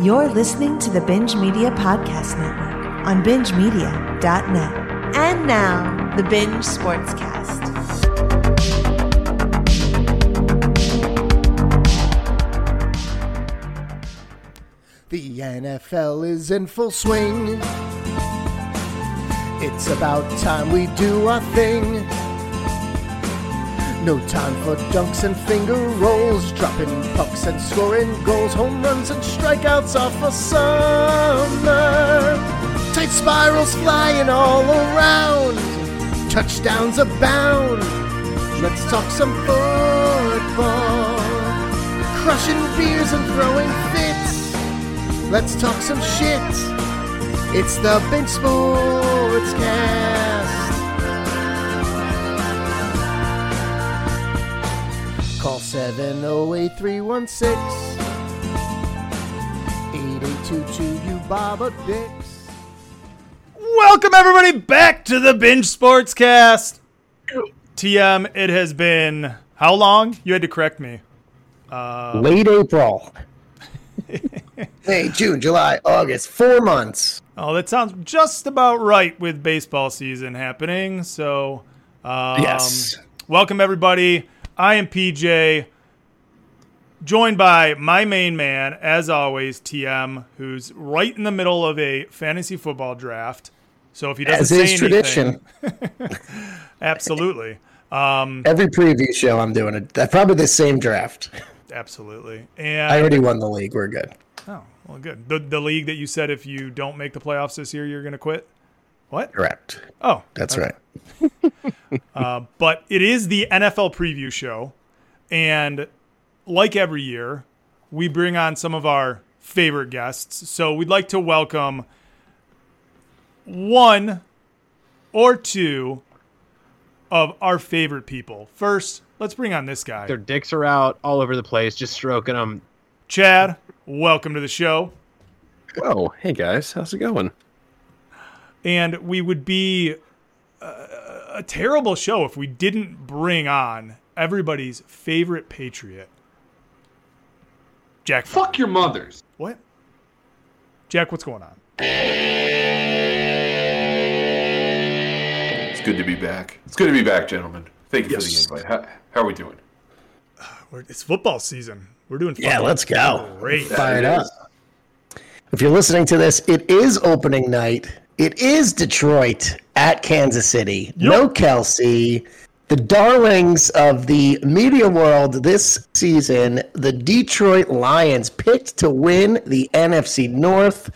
You're listening to the Binge Media Podcast Network on bingemedia.net. And now, the Binge Sportscast. The NFL is in full swing. It's about time we do our thing. No time for dunks and finger rolls, dropping pucks and scoring goals, home runs and strikeouts are for summer. Tight spirals flying all around, touchdowns abound. Let's talk some football, crushing beers and throwing fits. Let's talk some shit. It's the Binge Sportscast. Call 708 8822 you Baba Dix. Welcome everybody back to the Binge Sportscast. TM, it has been how long? You had to correct me. Late April. May, June, July, August, four months. Oh, that sounds just about right with baseball season happening. So, um, Yes. welcome everybody. I am PJ, joined by my main man, as always, TM, who's right in the middle of a fantasy football draft. So if he doesn't As say is anything, tradition. absolutely. Um, Every preview show I'm doing it. That's probably the same draft. absolutely. and I already won the league. We're good. Oh, well, good. The, the league that you said if you don't make the playoffs this year, you're going to quit? What? Correct. Oh, That's okay. right. Uh, but it is the NFL preview show. And like every year, we bring on some of our favorite guests. So we'd like to welcome one or two of our favorite people. First, let's bring on this guy. Their dicks are out all over the place, just stroking them. Chad, welcome to the show. Oh, hey guys, how's it going? And we would be a, a terrible show if we didn't bring on everybody's favorite patriot, Jack. Fuck your mothers. What? Jack, what's going on? It's good to be back. It's good to be back, gentlemen. Thank you Yes. for the invite. How, how are we doing? Uh, it's football season. We're doing Yeah, let's go. Great. Fire it It up. If you're listening to this, it is opening night. It is Detroit at Kansas City. No Kelce. The darlings of the media world this season, the Detroit Lions, picked to win the NFC North.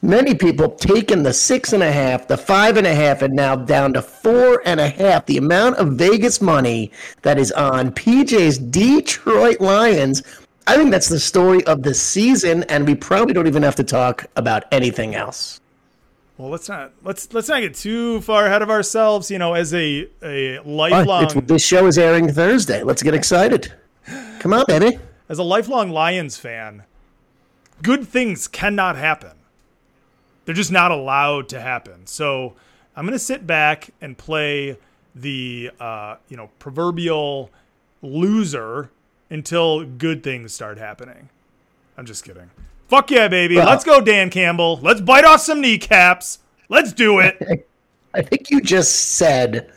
Many people taking the six and a half, the five and a half, and now down to four and a half. The amount of Vegas money that is on PJ's Detroit Lions. I think that's the story of the season, and we probably don't even have to talk about anything else. Well, let's not let's let's not get too far ahead of ourselves. You know, as a a lifelong this show is airing Thursday. Let's get excited. Come on, baby. as a lifelong Lions fan, good things cannot happen. They're just not allowed to happen. So I'm gonna sit back and play the uh, you know proverbial loser until good things start happening. I'm just kidding. Fuck yeah, baby. Well- Let's go, Dan Campbell. Let's bite off some kneecaps. Let's do it. I think you just said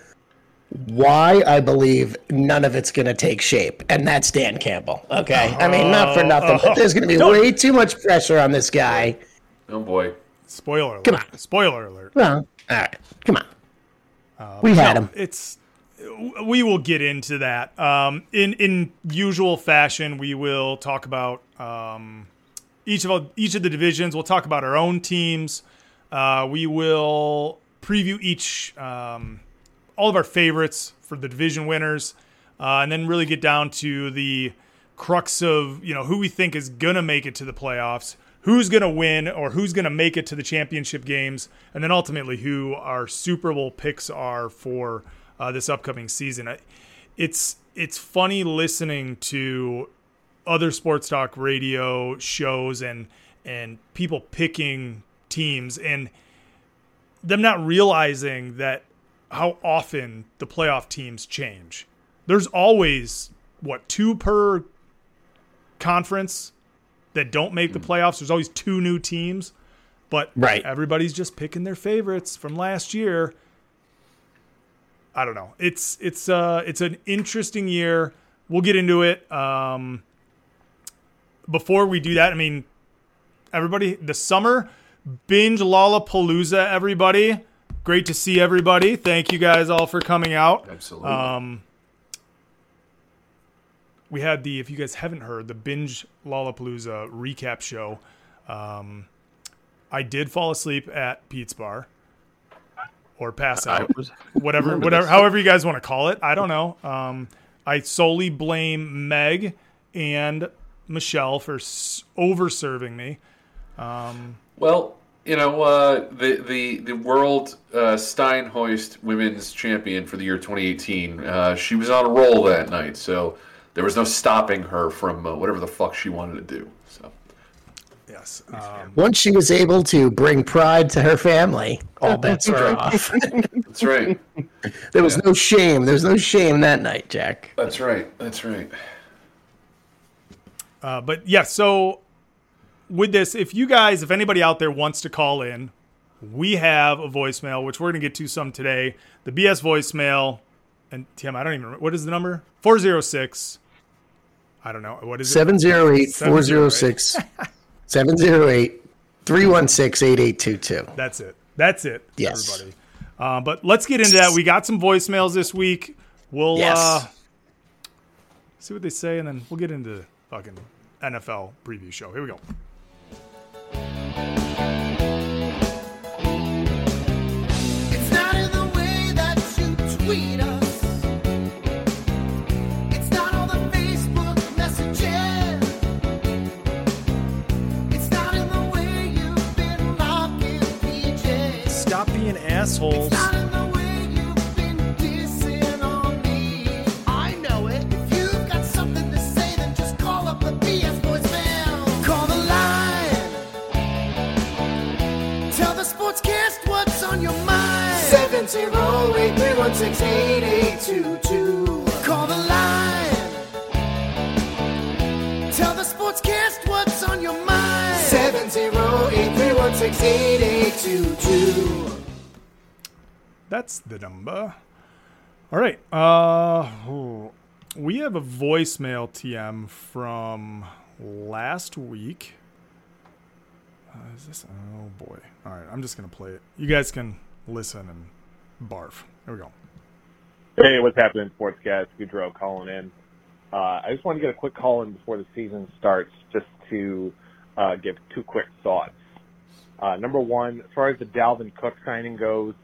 why I believe none of it's going to take shape, and that's Dan Campbell. Okay. I mean, not for nothing, but there's going to be Don't- way too much pressure on this guy. Oh boy. Spoiler alert. Come on. Spoiler alert. Well, all right. Come on. we had No, him. It's we will get into that. Um, in in usual fashion, we will talk about um, each of each of the divisions. We'll talk about our own teams. Uh, we will preview each um, all of our favorites for the division winners, uh, and then really get down to the crux of you know who we think is gonna make it to the playoffs, who's gonna win, or who's gonna make it to the championship games, and then ultimately who our Super Bowl picks are for uh, this upcoming season. It's it's funny listening to other sports talk radio shows and and people picking teams and them not realizing that how often the playoff teams change. There's always what two per conference that don't make the playoffs. There's always two new teams, but Right. everybody's just picking their favorites from last year. I don't know. It's it's uh it's an interesting year. We'll get into it. Um, before we do that, I mean, everybody, the summer binge Lollapalooza. Everybody, great to see everybody. Thank you guys all for coming out. Absolutely. Um, we had the, if you guys haven't heard, the binge Lollapalooza recap show. Um, I did fall asleep at Pete's bar or pass out, was whatever, whatever, this. however you guys want to call it. I don't know. Um, I solely blame Meg and Michelle for s- over serving me. Well, you know, uh, the the the world uh, Steinhoist Women's Champion for the year 2018. Uh, she was on a roll that night, so there was no stopping her from uh, whatever the fuck she wanted to do. So Yes. Um, Once she was able to bring pride to her family, all bets were off. that's right. There was no shame. There was no shame that night, Jack. That's right. That's right. Uh, but yeah, so with this, if you guys, if anybody out there wants to call in, we have a voicemail, which we're going to get to some today. The BS voicemail, and Tim, I don't even remember. What is the number? 406. I don't know. What is it? 708 406 708 316 8822. That's it. That's it, Yes. everybody. Uh, but let's get into that. We got some voicemails this week. We'll Yes. uh, see what they say, and then we'll get into the fucking NFL preview show. Here we go. It's not in 708-316-8822. Call the line. Tell the sportscast what's on your mind. 708-316-8822. That's the number. All right. Uh, we have a voicemail TM from last week. Uh, is this? Oh boy. All right. I'm just gonna play it. You guys can listen and barf. Here we go. Hey, what's happening, Sportscast? Goudreau calling in. Uh, I just want to get a quick call in before the season starts, just to uh, give two quick thoughts. Uh, number one, as far as the Dalvin Cook signing goes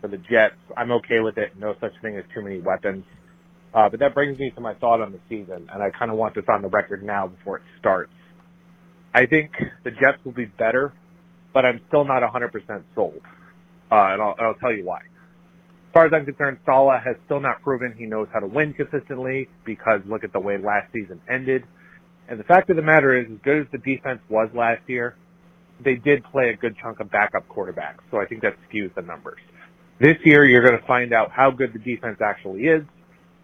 for the Jets, I'm okay with it. No such thing as too many weapons. Uh, but that brings me to my thought on the season, and I kind of want this on the record now before it starts. I think the Jets will be better, but I'm still not 100% sold. Uh, and I'll, I'll tell you why. Far as I'm concerned, Saleh has still not proven he knows how to win consistently because look at the way last season ended. And the fact of the matter is, as good as the defense was last year, they did play a good chunk of backup quarterbacks. So I think that skews the numbers. This year, you're going to find out how good the defense actually is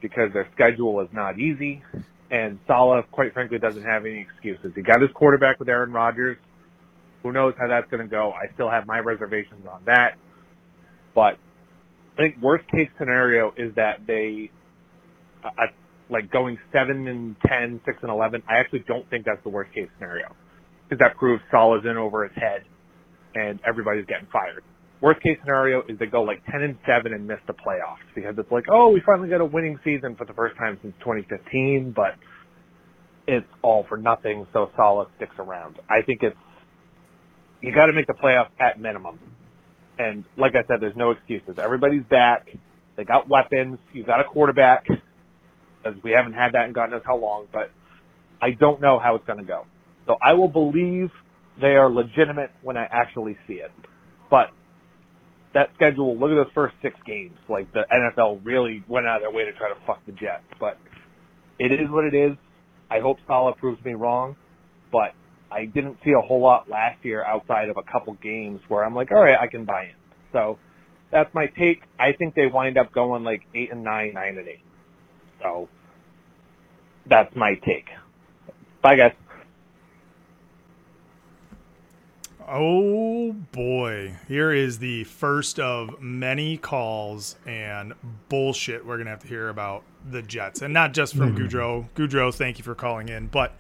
because their schedule is not easy. And Saleh, quite frankly, doesn't have any excuses. He got his quarterback with Aaron Rodgers. Who knows how that's going to go? I still have my reservations on that. But I think worst case scenario is that they, uh, uh, like going seven and 10, 6 and eleven. I actually don't think that's the worst case scenario because that proves Saleh's in over his head and everybody's getting fired. Worst case scenario is they go like ten and seven and miss the playoffs because it's like, oh, we finally got a winning season for the first time since 2015, but it's all for nothing. So Saleh sticks around. I think it's you got to make the playoffs at minimum. And like I said, there's no excuses. Everybody's back. They got weapons. You got a quarterback. Because we haven't had that in God knows how long. But I don't know how it's going to go. So I will believe they are legitimate when I actually see it. But that schedule, look at those first six games. Like the NFL really went out of their way to try to fuck the Jets. But it is what it is. I hope Saleh proves me wrong. But I didn't see a whole lot last year outside of a couple games where I'm like, all right, I can buy in. So that's my take. I think they wind up going like eight and nine, nine and eight. So that's my take. Bye guys. Oh boy. Here is the first of many calls and bullshit we're going to have to hear about the Jets. And not just from mm-hmm. Goudreau. Goudreau, thank you for calling in. But,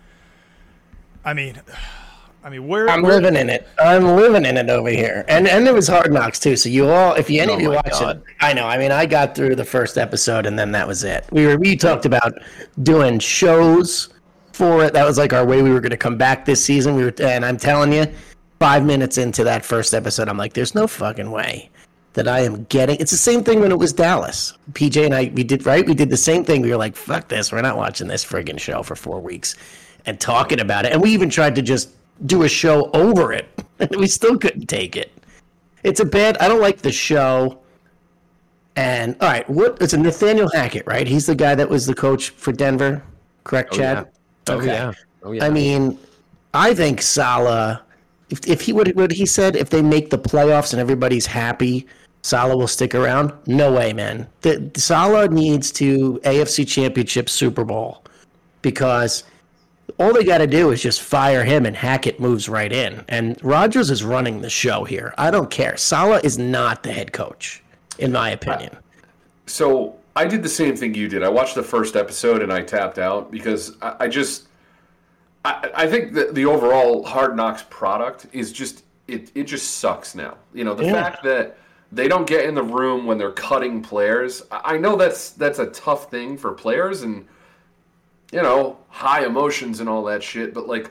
I mean, I mean, where. I'm where- living in it. I'm living in it over here, and and it was Hard Knocks too. So you all, if you any Oh of you my watch God. it, I know. I mean, I got through the first episode, and then that was it. We were we talked about doing shows for it. That was like our way we were going to come back this season. We were, and I'm telling you, five minutes into that first episode, I'm like, there's no fucking way that I am getting. It's the same thing when it was Dallas. PJ and I, we did right. We did the same thing. We were like, fuck this. We're not watching this friggin' show for four weeks and talking about it. And we even tried to just do a show over it, and we still couldn't take it. It's a bad. I don't like the show. And all right, what? It's a Nathaniel Hackett, right? He's the guy that was the coach for Denver, correct, Oh, Chad? yeah. Oh yeah. Oh yeah. I mean, I think Saleh, if, if he would, what he said, if they make the playoffs and everybody's happy, Saleh will stick around. No way, man. The, Saleh needs to AFC Championship Super Bowl because all they got to do is just fire him and Hackett moves right in. And Rodgers is running the show here. I don't care. Saleh is not the head coach, in my opinion. So I did the same thing you did. I watched the first episode and I tapped out because I, I just I, I think that the overall Hard Knocks product is just it it just sucks now. You know the Yeah. fact that they don't get in the room when they're cutting players. I I know that's that's a tough thing for players and you know high emotions and all that shit, but like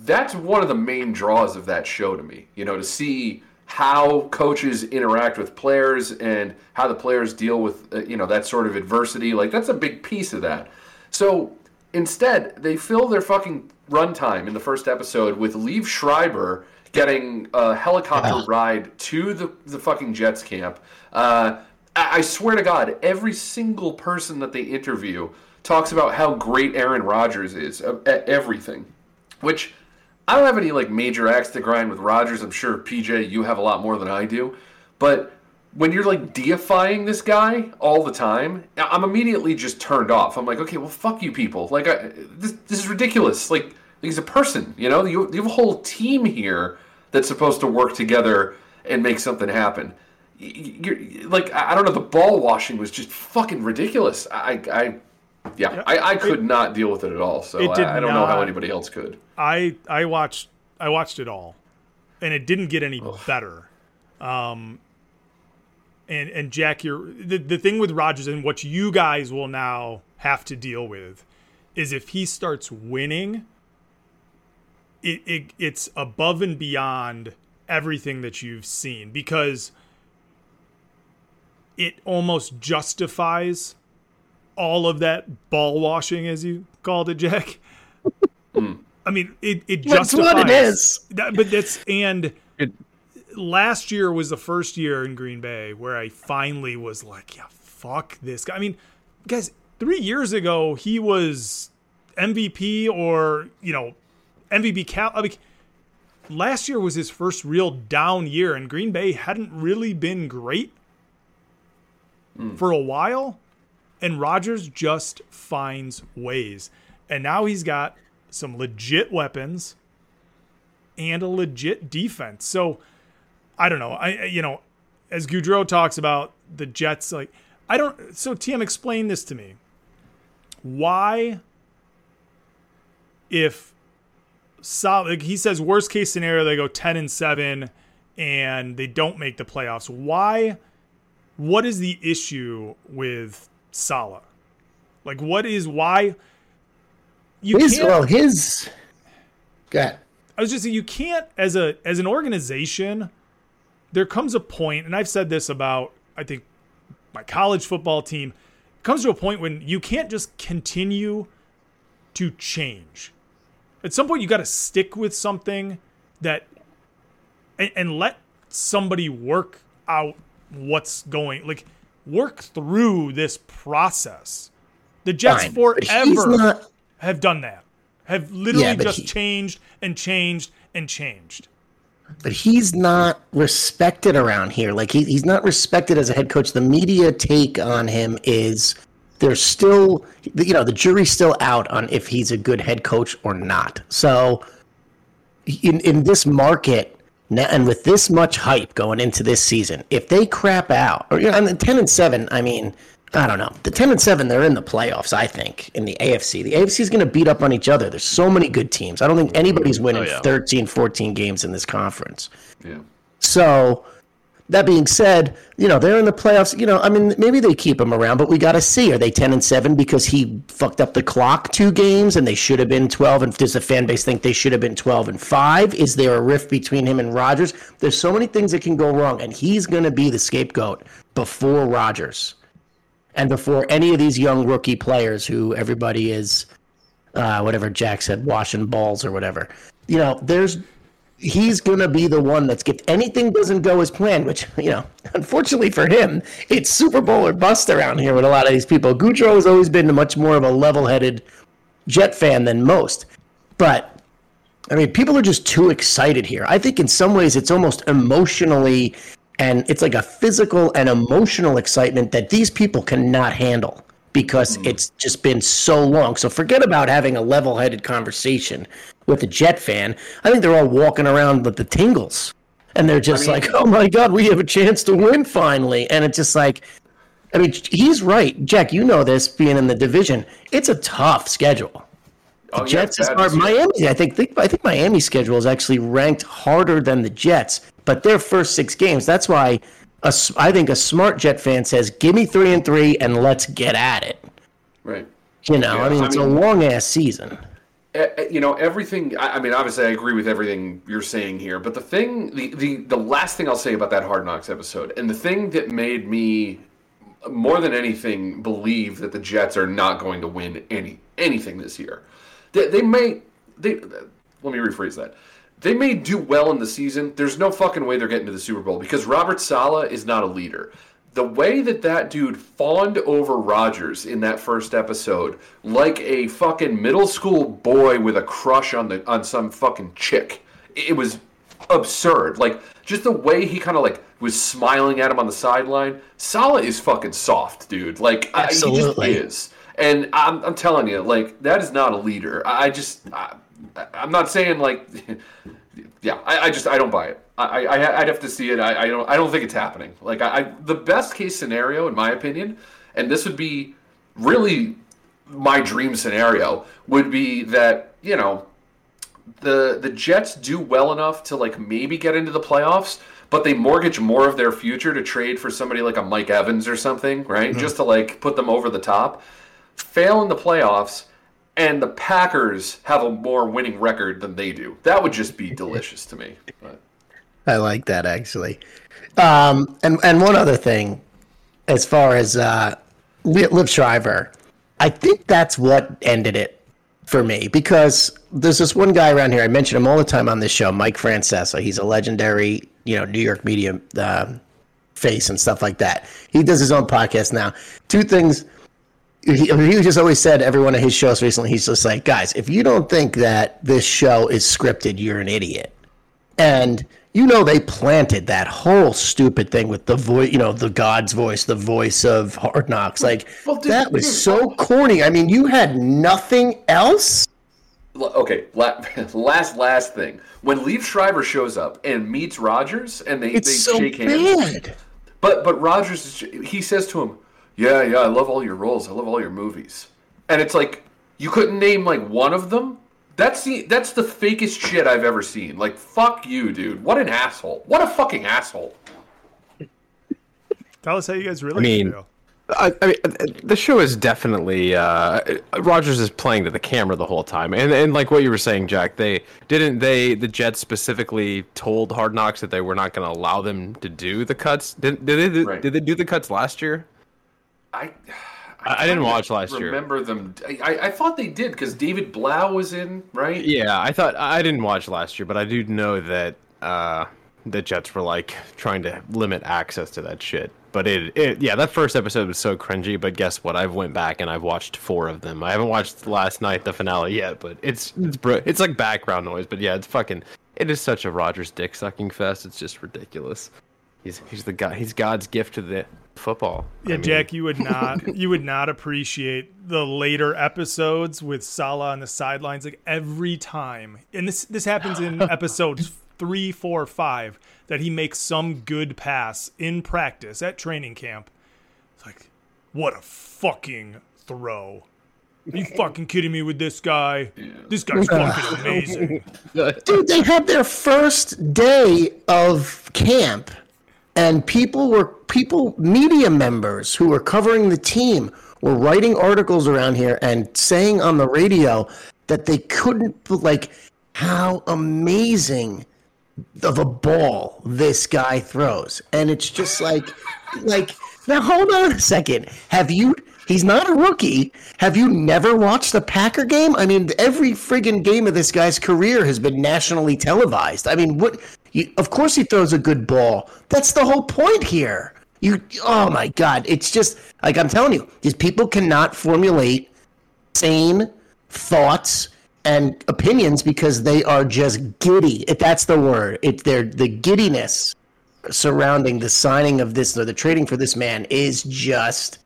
that's one of the main draws of that show to me. You know, to see how coaches interact with players and how the players deal with uh, you know that sort of adversity. Like that's a big piece of that. So instead, they fill their fucking runtime in the first episode with Liev Schreiber getting a helicopter ride to the the fucking Jets camp. Uh, I I swear to God, every single person that they interview talks about how great Aaron Rodgers is at everything which I don't have any like major axe to grind with Rodgers. I'm sure PJ, you have a lot more than I do, but when you're like deifying this guy all the time, I'm immediately just turned off. I'm like, okay, well, fuck you people. Like, I, this, this is ridiculous. Like, he's a person, you know. You, you have a whole team here that's supposed to work together and make something happen. You're, like, I don't know. The ball washing was just fucking ridiculous. I, I yeah, I, I could not deal with it at all. So It I, I don't know how anybody else could. I I watched I watched it all, and it didn't get any better. Um, and and Jack, you're the the thing with Rodgers and what you guys will now have to deal with is if he starts winning, it, it it's above and beyond everything that you've seen because it almost justifies all of that ball washing, as you called it, Jack. Hmm. I mean, it, it That's justifies what it is. that, but that's and It- last year was the first year in Green Bay where I finally was like, yeah, fuck this guy. I mean, guys, three years ago he was MVP or you know MVP cal. I mean, last year was his first real down year, and Green Bay hadn't really been great hmm. for a while. And Rodgers just finds ways, and now he's got some legit weapons and a legit defense. So I don't know. I you know, as Goudreau talks about the Jets, like I don't. So TM, explain this to me. Why, if Sol, like he says, worst case scenario, they go ten and seven, and they don't make the playoffs. Why? What is the issue with Saleh? Like, what is why? You His, can't- well, his. Go ahead. I was just saying you can't as a as an organization. There comes a point, and I've said this about I think my college football team. It comes to a point when you can't just continue to change. At some point, you got to stick with something that and, and let somebody work out what's going like work through this process. The Jets Fine, forever not- have done that. Have literally Yeah, just he- changed and changed and changed. but he's not respected around here. Like he, he's not respected as a head coach. The media take on him is there's still, you know, the jury's still out on if he's a good head coach or not. So in in this market, Now, and with this much hype going into this season, if they crap out, or you know, and the ten and seven, I mean, I don't know. The ten and seven, they're in the playoffs. I think in the AFC, the AFC is going to beat up on each other. There's so many good teams. I don't think anybody's mm-hmm. winning Oh, yeah. 13, 14 games in this conference. Yeah. So, that being said, you know they're in the playoffs. You know, I mean, maybe they keep him around, but we got to see: are they ten and seven because he fucked up the clock two games and they should have been twelve? And does the fan base think they should have been twelve and five? Is there a rift between him and Rodgers? There's so many things that can go wrong, and he's going to be the scapegoat before Rodgers and before any of these young rookie players who everybody is, uh, whatever Jack said, washing balls or whatever. You know, there's he's going to be the one that's if anything doesn't go as planned, which you know, unfortunately for him, it's Super Bowl or bust around here with a lot of these people. Goudreau has always been much more of a level-headed Jet fan than most, but I mean, people are just too excited here. I think in some ways it's almost emotionally and it's like a physical and emotional excitement that these people cannot handle because it's just been so long. So forget about having a level-headed conversation with a Jet fan. I think they're all walking around with the tingles. And they're just mean- like, "Oh my god, we have a chance to win finally." And it's just like I mean, he's right. Jack, you know this being in the division. It's a tough schedule. The Oh, Jets it's is hard. this year. Miami, I think, think I think Miami's schedule is actually ranked harder than the Jets, but their first six games. That's why a I think a smart Jet fan says, "Give me three and three, and let's get at it." Right. You know, Yeah, I mean, I it's mean- a long ass season. Eh, eh, you know everything I, I mean obviously i agree with everything you're saying here but the thing the, the the last thing i'll say about that hard knocks episode and the thing that made me more than anything believe that the jets are not going to win any anything this year they, they may they let me rephrase that they may do well in the season there's no fucking way they're getting to the super bowl because Robert Saleh is not a leader the way that that dude fawned over Rodgers in that first episode, like a fucking middle school boy with a crush on the on some fucking chick, it was absurd. Like just the way he kind of like was smiling at him on the sideline. Saleh is fucking soft, dude. Like I- he just is. And I'm, I'm telling you, like that is not a leader. I, I just, I, I'm not saying like, yeah, I, I just I don't buy it. I, I I'd have to see it. I, I don't I don't think it's happening. Like I, I the best case scenario in my opinion, and this would be really my dream scenario would be that you know the the Jets do well enough to like maybe get into the playoffs, but they mortgage more of their future to trade for somebody like a Mike Evans or something, right? Mm-hmm. Just to like put them over the top. Fail in the playoffs, and the Packers have a more winning record than they do. That would just be delicious to me. But, I like that actually. Um, and and one other thing, as far as uh, Li- Liev Schreiber, I think that's what ended it for me because there's this one guy around here. I mention him all the time on this show, Mike Francesa. He's a legendary, you know, New York media uh, face and stuff like that. He does his own podcast now. Two things. He, he just always said every one of his shows recently. He's just like, guys, if you don't think that this show is scripted, you're an idiot. And you know they planted that whole stupid thing with the voice, you know, the God's voice, the voice of Hard Knocks. Like Well, dude, that was dude, so corny. I mean, you had nothing else. Okay, last last thing. When Liev Schreiber shows up and meets Rodgers, and they, It's they so shake hands, bad. But but Rodgers, he says to him, "Yeah, yeah, I love all your roles. I love all your movies." And it's like you couldn't name like one of them. That's the that's the fakest shit I've ever seen. Like fuck you, dude. What an asshole. What a fucking asshole. Tell us how you guys really I mean, feel. I, I mean, the show is definitely uh, Rodgers is playing to the camera the whole time, and and like what you were saying, Jack, they didn't they the Jets specifically told Hard Knocks that they were not going to allow them to do the cuts. Did, did they Right. did they do the cuts last year? I I, I didn't watch last year. Remember them? I, I, I thought they did because David Blough was in, right? Yeah, I thought I didn't watch last year, but I do know that uh, the Jets were like trying to limit access to that shit. But it, it, yeah, that first episode was so cringy. But guess what? I've went back and I've watched four of them. I haven't watched last night the finale yet, but it's it's bro- it's like background noise. But yeah, it's fucking. It is such a Rodgers dick sucking fest. It's just ridiculous. He's he's the guy. He's God's gift to the football. Yeah, I mean, Jack, you would not you would not appreciate the later episodes with Saleh on the sidelines like every time. And this this happens in episodes three, four, five that he makes some good pass in practice at training camp. It's like, what a fucking throw. Are you fucking kidding me with this guy? This guy's fucking amazing. Dude, they had their first day of camp, and people were people, media members who were covering the team were writing articles around here and saying on the radio that they couldn't like how amazing of a ball this guy throws, and it's just like, like now hold on a second. Have you? He's not a rookie. Have you never watched a Packer game? I mean, every friggin' game of this guy's career has been nationally televised. I mean, what? You, of course, he throws a good ball. That's the whole point here. You, oh my God, it's just like I'm telling you, these people cannot formulate sane thoughts and opinions because they are just giddy. If that's the word, it's their the giddiness surrounding the signing of this or the trading for this man is just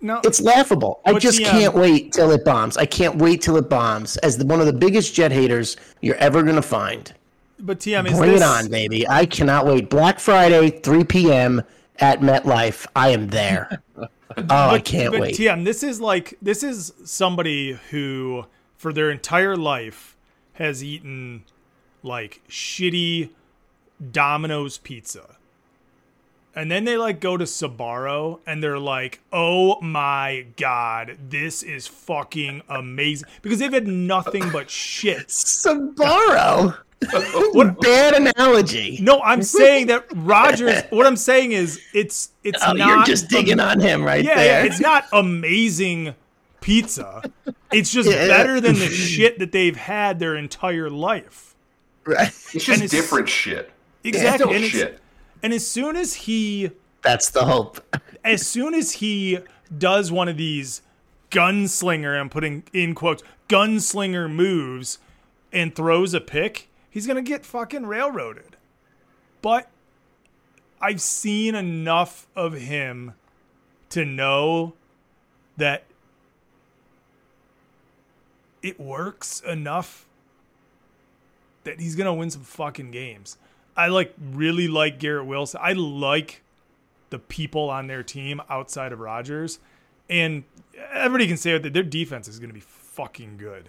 No, it's laughable. I just the, um, can't wait till it bombs. I can't wait till it bombs. As the, one of the biggest jet haters you're ever gonna find. But TM is Bring this, it on, baby! I cannot wait. Black Friday, 3 p.m. at MetLife. I am there. Oh, I can't but wait. TM, this is like this is somebody who for their entire life has eaten like shitty Domino's pizza. And then they like go to Sbarro and they're like, "Oh my god, this is fucking amazing." Because they've had nothing but shit. Sbarro. what bad analogy? No, I'm saying that Rodgers. What I'm saying is, it's it's Oh, not. you're just digging on him right yeah, there. yeah, it's not amazing pizza. It's just Yeah. better than the shit that they've had their entire life. Right. It's just it's- different shit. Exactly. Still and, shit. and as soon as he That's the hope. as soon as he does one of these gunslinger, I'm putting in quotes, gunslinger moves and throws a pick, he's going to get fucking railroaded. But I've seen enough of him to know that it works enough that he's going to win some fucking games. I like really like Garrett Wilson. I like the people on their team outside of Rodgers. And everybody can say that their defense is going to be fucking good.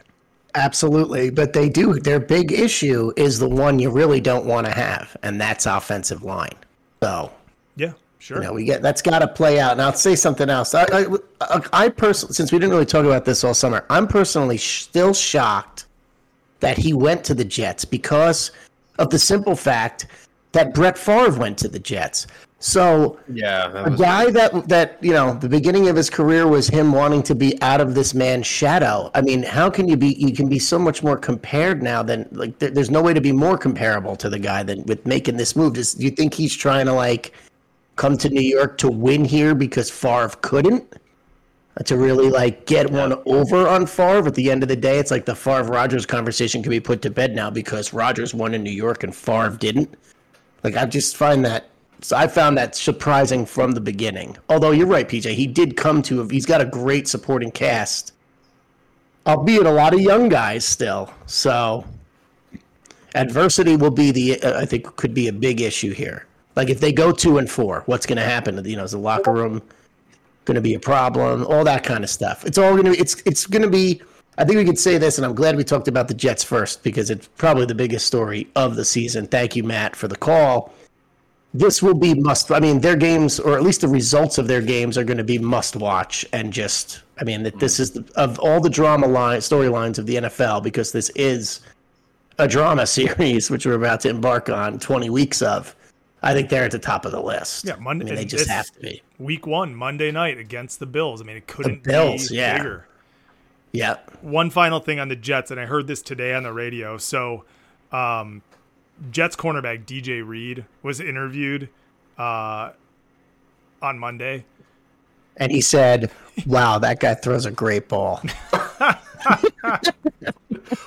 Absolutely, but they do. Their big issue is the one you really don't want to have, and that's offensive line. So Yeah, sure. you know we get that's got to play out. And I'll say something else. I, I, I personally, since we didn't really talk about this all summer, I'm personally still shocked that he went to the Jets because of the simple fact that Brett Favre went to the Jets. So Yeah, a guy that that you know the beginning of his career was him wanting to be out of this man's shadow. I mean how can you be you can be so much more compared now than like there, there's no way to be more comparable to the guy than with making this move. Does, do you think he's trying to like come to new york to win here because Favre couldn't? To really like get one over on Favre? At the end of the day it's like the Favre Rodgers conversation can be put to bed now because Rodgers won in New York and Favre didn't. Like I just find that so I found that surprising from the beginning. Although you're right, PJ, he did come to. He's got a great supporting cast, albeit a lot of young guys still. So adversity will be the. Uh, I think could be a big issue here. Like if they go two and four, what's going to happen? You know, is the locker room going to be a problem? All that kind of stuff. It's all going to. It's it's going to be. I think we could say this, and I'm glad we talked about the Jets first because it's probably the biggest story of the season. Thank you, Matt, for the call this will be must i mean their games or at least the results of their games are going to be must watch and just i mean that this is the, of all the drama line storylines of the nfl because this is a drama series which we're about to embark on 20 weeks of i think they're at the top of the list Yeah, Monday- i mean they just have to be Week one, Monday night against the Bills. I mean, it couldn't Bills, be yeah. bigger. yeah One final thing on the Jets, and I heard this today on the radio. So, um, Jets cornerback DJ Reed was interviewed uh, on Monday. and he said wow that guy throws a great ball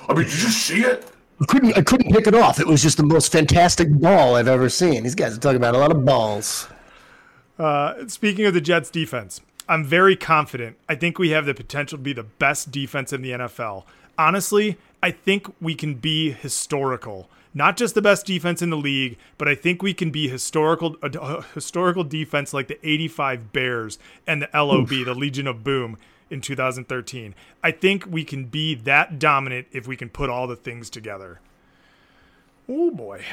I mean, did you see it? I couldn't, I couldn't pick it off. It was just the most fantastic ball I've ever seen. These guys are talking about a lot of balls. Uh, speaking of the Jets defense, I'm very confident. I think we have the potential to be the best defense in the NFL. Honestly, I think we can be historical not just the best defense in the league, but I think we can be historical a, a historical defense like the 85 Bears and the LOB, the Legion of Boom in 2013. I think we can be that dominant if we can put all the things together. Oh boy.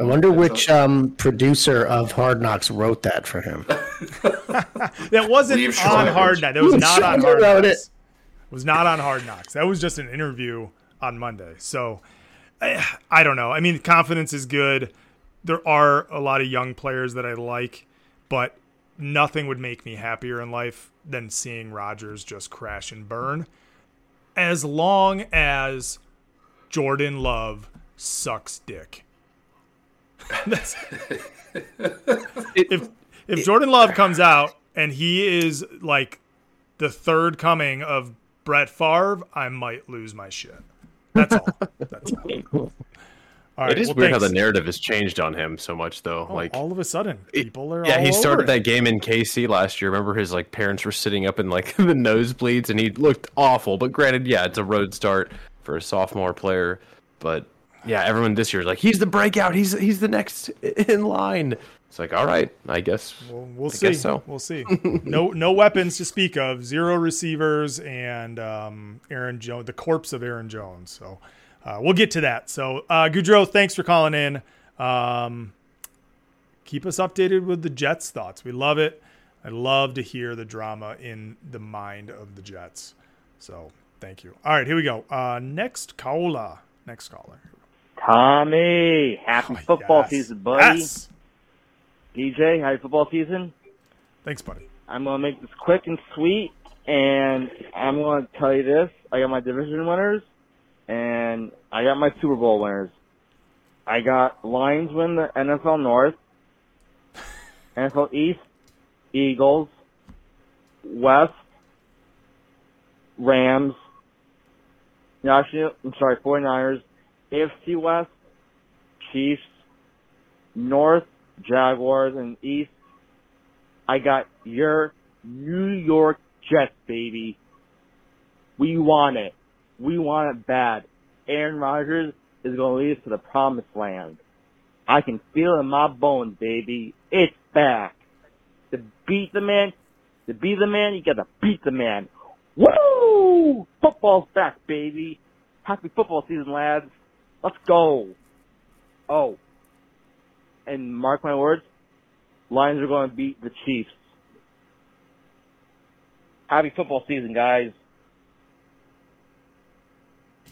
I wonder which um, producer of Hard Knocks wrote that for him. That wasn't Liev on Schreiber. Hard Knocks. That was not on Hard Knocks. it. It was not on Hard Knocks. That was just an interview on Monday. So I, I don't know. I mean, confidence is good. There are a lot of young players that I like, but nothing would make me happier in life than seeing Rodgers just crash and burn. As long as Jordan Love sucks dick. That's, if if Jordan Love comes out and he is like the third coming of Brett Favre, I might lose my shit. That's all. That's all. All right. It is well, weird how the narrative has changed on him so much, though. Oh, like, all of a sudden, people are yeah, he started that game in KC last year. Remember, his like parents were sitting up in like the nosebleeds, and he looked awful. But granted, yeah, it's a road start for a sophomore player. But yeah, everyone this year is like, he's the breakout. He's he's the next in line. It's like, all right, I guess. We'll, we'll I see. guess so. We'll see. No, no weapons to speak of. Zero receivers and um, Aaron Jones, the corpse of Aaron Jones. So uh, we'll get to that. So uh, Goudreau, thanks for calling in. Um, keep us updated with the Jets' thoughts. We love it. I love to hear the drama in the mind of the Jets. So thank you. All right, here we go. Uh, next caller. Next caller. Tommy, happy Oh, football yes. season, buddy. Yes. DJ, happy football season. Thanks, buddy. I'm gonna make this quick and sweet, and I'm gonna tell you this: I got my division winners, and I got my Super Bowl winners. I got Lions win the NFL North, NFL East, Eagles, West, Rams, National. I'm sorry, 49ers, AFC West, Chiefs, North, Jaguars, and East. I got your New York Jets, baby. We want it. We want it bad. Aaron Rodgers is going to lead us to the promised land. I can feel it in my bones, baby. It's back. To beat the man, to be the man, you got to beat the man. Woo! Football's back, baby. Happy football season, lads. Let's go. Oh. And mark my words, Lions are going to beat the Chiefs. Happy football season, guys.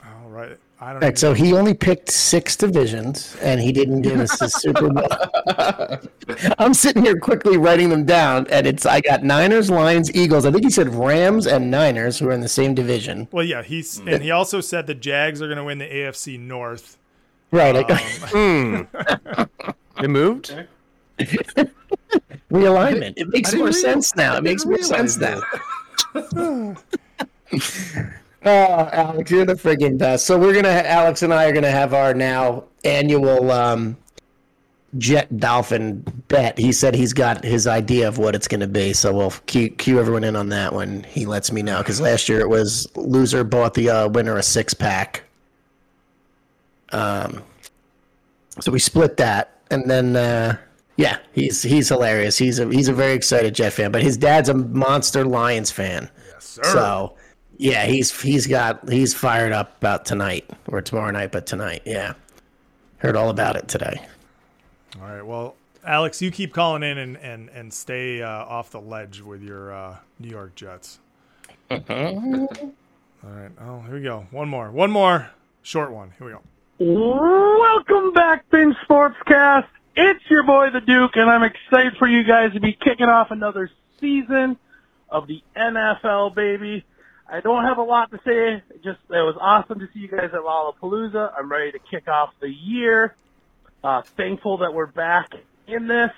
All right. I don't Right, so he only picked six divisions, and he didn't give us the Super Bowl. I'm sitting here quickly writing them down, and it's I got Niners, Lions, Eagles. I think he said Rams and Niners, who are in the same division. Well, yeah, he's and he also said the Jags are going to win the AFC North. Right, I- Um, It moved. realignment. It makes more realize- sense now. It makes more sense realize now. Oh, Alex, you're the friggin' best. So we're gonna, Alex and I are gonna have our now annual um, Jet Dolphin bet. He said he's got his idea of what it's gonna be, so we'll cue, cue everyone in on that when he lets me know. Because last year it was loser bought the uh, winner a six pack. Um, so we split that, and then uh, yeah, he's he's hilarious. He's a he's a very excited Jet fan, but his dad's a monster Lions fan. yes, sir. So yeah, he's he's got he's fired up about tonight or tomorrow night, but tonight, yeah. Heard all about it today. All right. Well, Alex, you keep calling in and and and stay uh, off the ledge with your uh, New York Jets. All right. Oh, here we go. One more. One more. Short one. Here we go. Welcome back, Binge Sportscast. It's your boy, the Duke, and I'm excited for you guys to be kicking off another season of the NFL, baby. I don't have a lot to say. Just it was awesome to see you guys at Lollapalooza. I'm ready to kick off the year. Uh, thankful that we're back in this.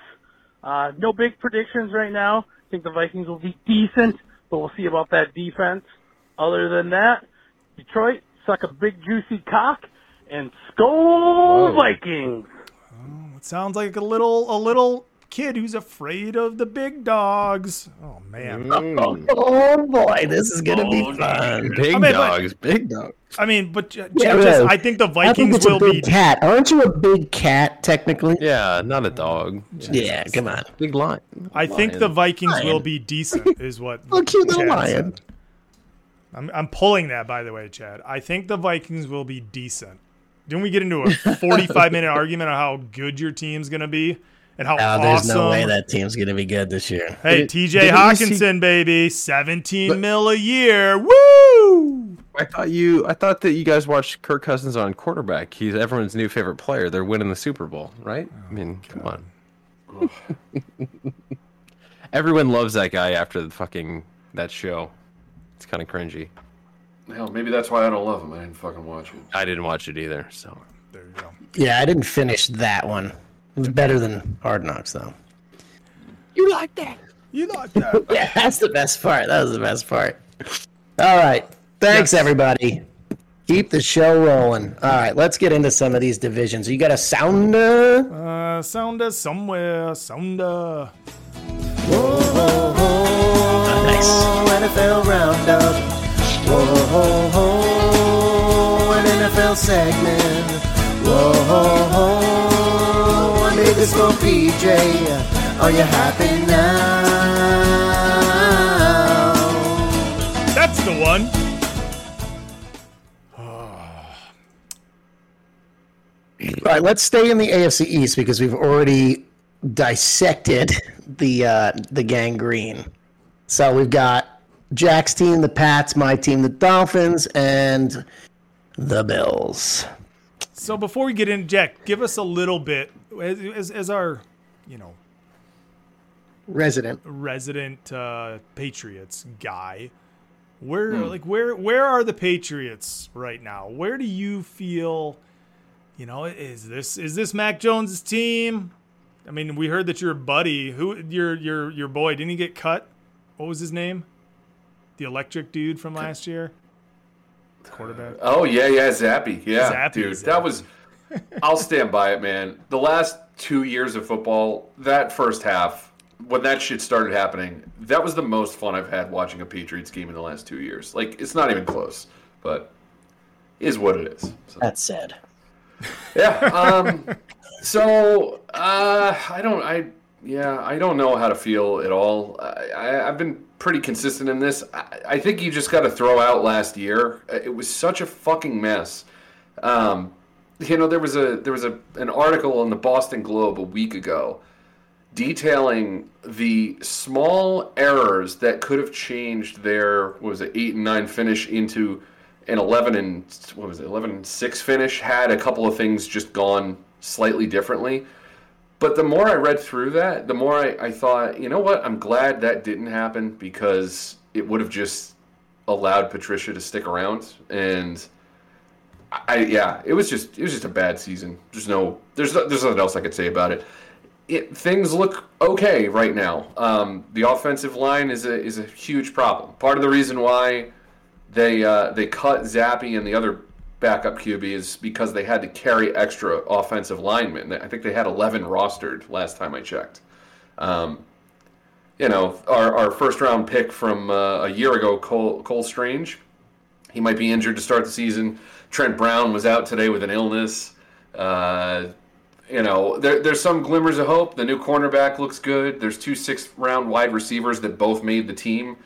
Uh, no big predictions right now. I think the Vikings will be decent, but we'll see about that defense. Other than that, Detroit suck a big juicy cock and skull Vikings. It sounds like a little a little kid who's afraid of the big dogs. Oh man. Mm. Oh boy, this is gonna be fun. Big I mean, but- dogs, big dogs. I mean, but Yeah, just- I think the I think Vikings it's a will big be. cat. Aren't you a big cat technically? Yeah, not a dog. Yeah, come on. Big lion. I think the Vikings will be decent, is what. Look, cute little Chad lion. said. I'm, I'm pulling that, by the way, Chad. I think the Vikings will be decent. Didn't we get into a 45 minute argument on how good your team's going to be and how Oh, there's awesome? no way that team's gonna be good this year. hey, Did- TJ didn't see- Hockenson, baby, 17 mil a year. Woo! I thought you. I thought that you guys watched Kirk Cousins on quarterback. He's everyone's new favorite player. They're winning the Super Bowl, right? Oh, I mean, come on. Everyone loves that guy after the fucking that show. It's kind of cringy. Hell, maybe that's why I don't love him. I didn't fucking watch it. I didn't watch it either, so There you go. Yeah, I didn't finish that one. It was better than Hard Knocks though. You like that? You like that? Yeah, that's the best part. That was the best part. All right. Thanks, Yes. everybody. Keep the show rolling. All right, let's get into some of these divisions. You got a sounder? uh, sounder somewhere, sounder. Whoa, whoa, Oh, nice. NFL Roundup. Whoa, ho, ho, an NFL segment. Whoa, ho, ho, I made this for PJ. Are you happy now? That's the one. All right, let's stay in the AFC East because we've already dissected the uh, the Gang Green. So we've got Jack's team, the Pats, my team, the Dolphins, and the Bills. So before we get in, Jack, give us a little bit as, as, as our, you know, Resident. resident uh, Patriots guy. Where Hmm. like where where are the Patriots right now? Where do you feel? You know, is this is this Mac Jones's team? I mean, we heard that your buddy, who your your your boy, didn't he get cut? What was his name? The electric dude from last year. Quarterback. Oh yeah, yeah, Zappe, yeah, Zappe, dude, Zappe. that was. I'll stand by it, man. The last two years of football, that first half, when that shit started happening, that was the most fun I've had watching a Patriots game in the last two years. Like, it's not even close, but is what it is. So, That's sad. yeah. Um, so uh, I don't. I yeah. I don't know how to feel at all. I, I've been pretty consistent in this. I, I think you just got to throw out last year. It was such a fucking mess. Um, you know, there was a there was a an article in the Boston Globe a week ago detailing the small errors that could have changed their what was it eight and nine finish into an 11 and what was it 11 and 6 finish had a couple of things just gone slightly differently but the more i read through that the more I, I thought you know what i'm glad that didn't happen because it would have just allowed patricia to stick around and I yeah, it was just it was just a bad season. There's no there's there's nothing else I could say about it. It things look okay right now. Um, the offensive line is a is a huge problem. Part of the reason why they uh, they cut Zappe and the other backup QB is because they had to carry extra offensive linemen. I think they had 11 rostered last time I checked. Um, you know, our, our first round pick from uh, a year ago, Cole, Cole Strange, he might be injured to start the season. Trent Brown was out today with an illness. Uh, you know, there, there's some glimmers of hope. The new cornerback looks good. There's two sixth round wide receivers that both made the team.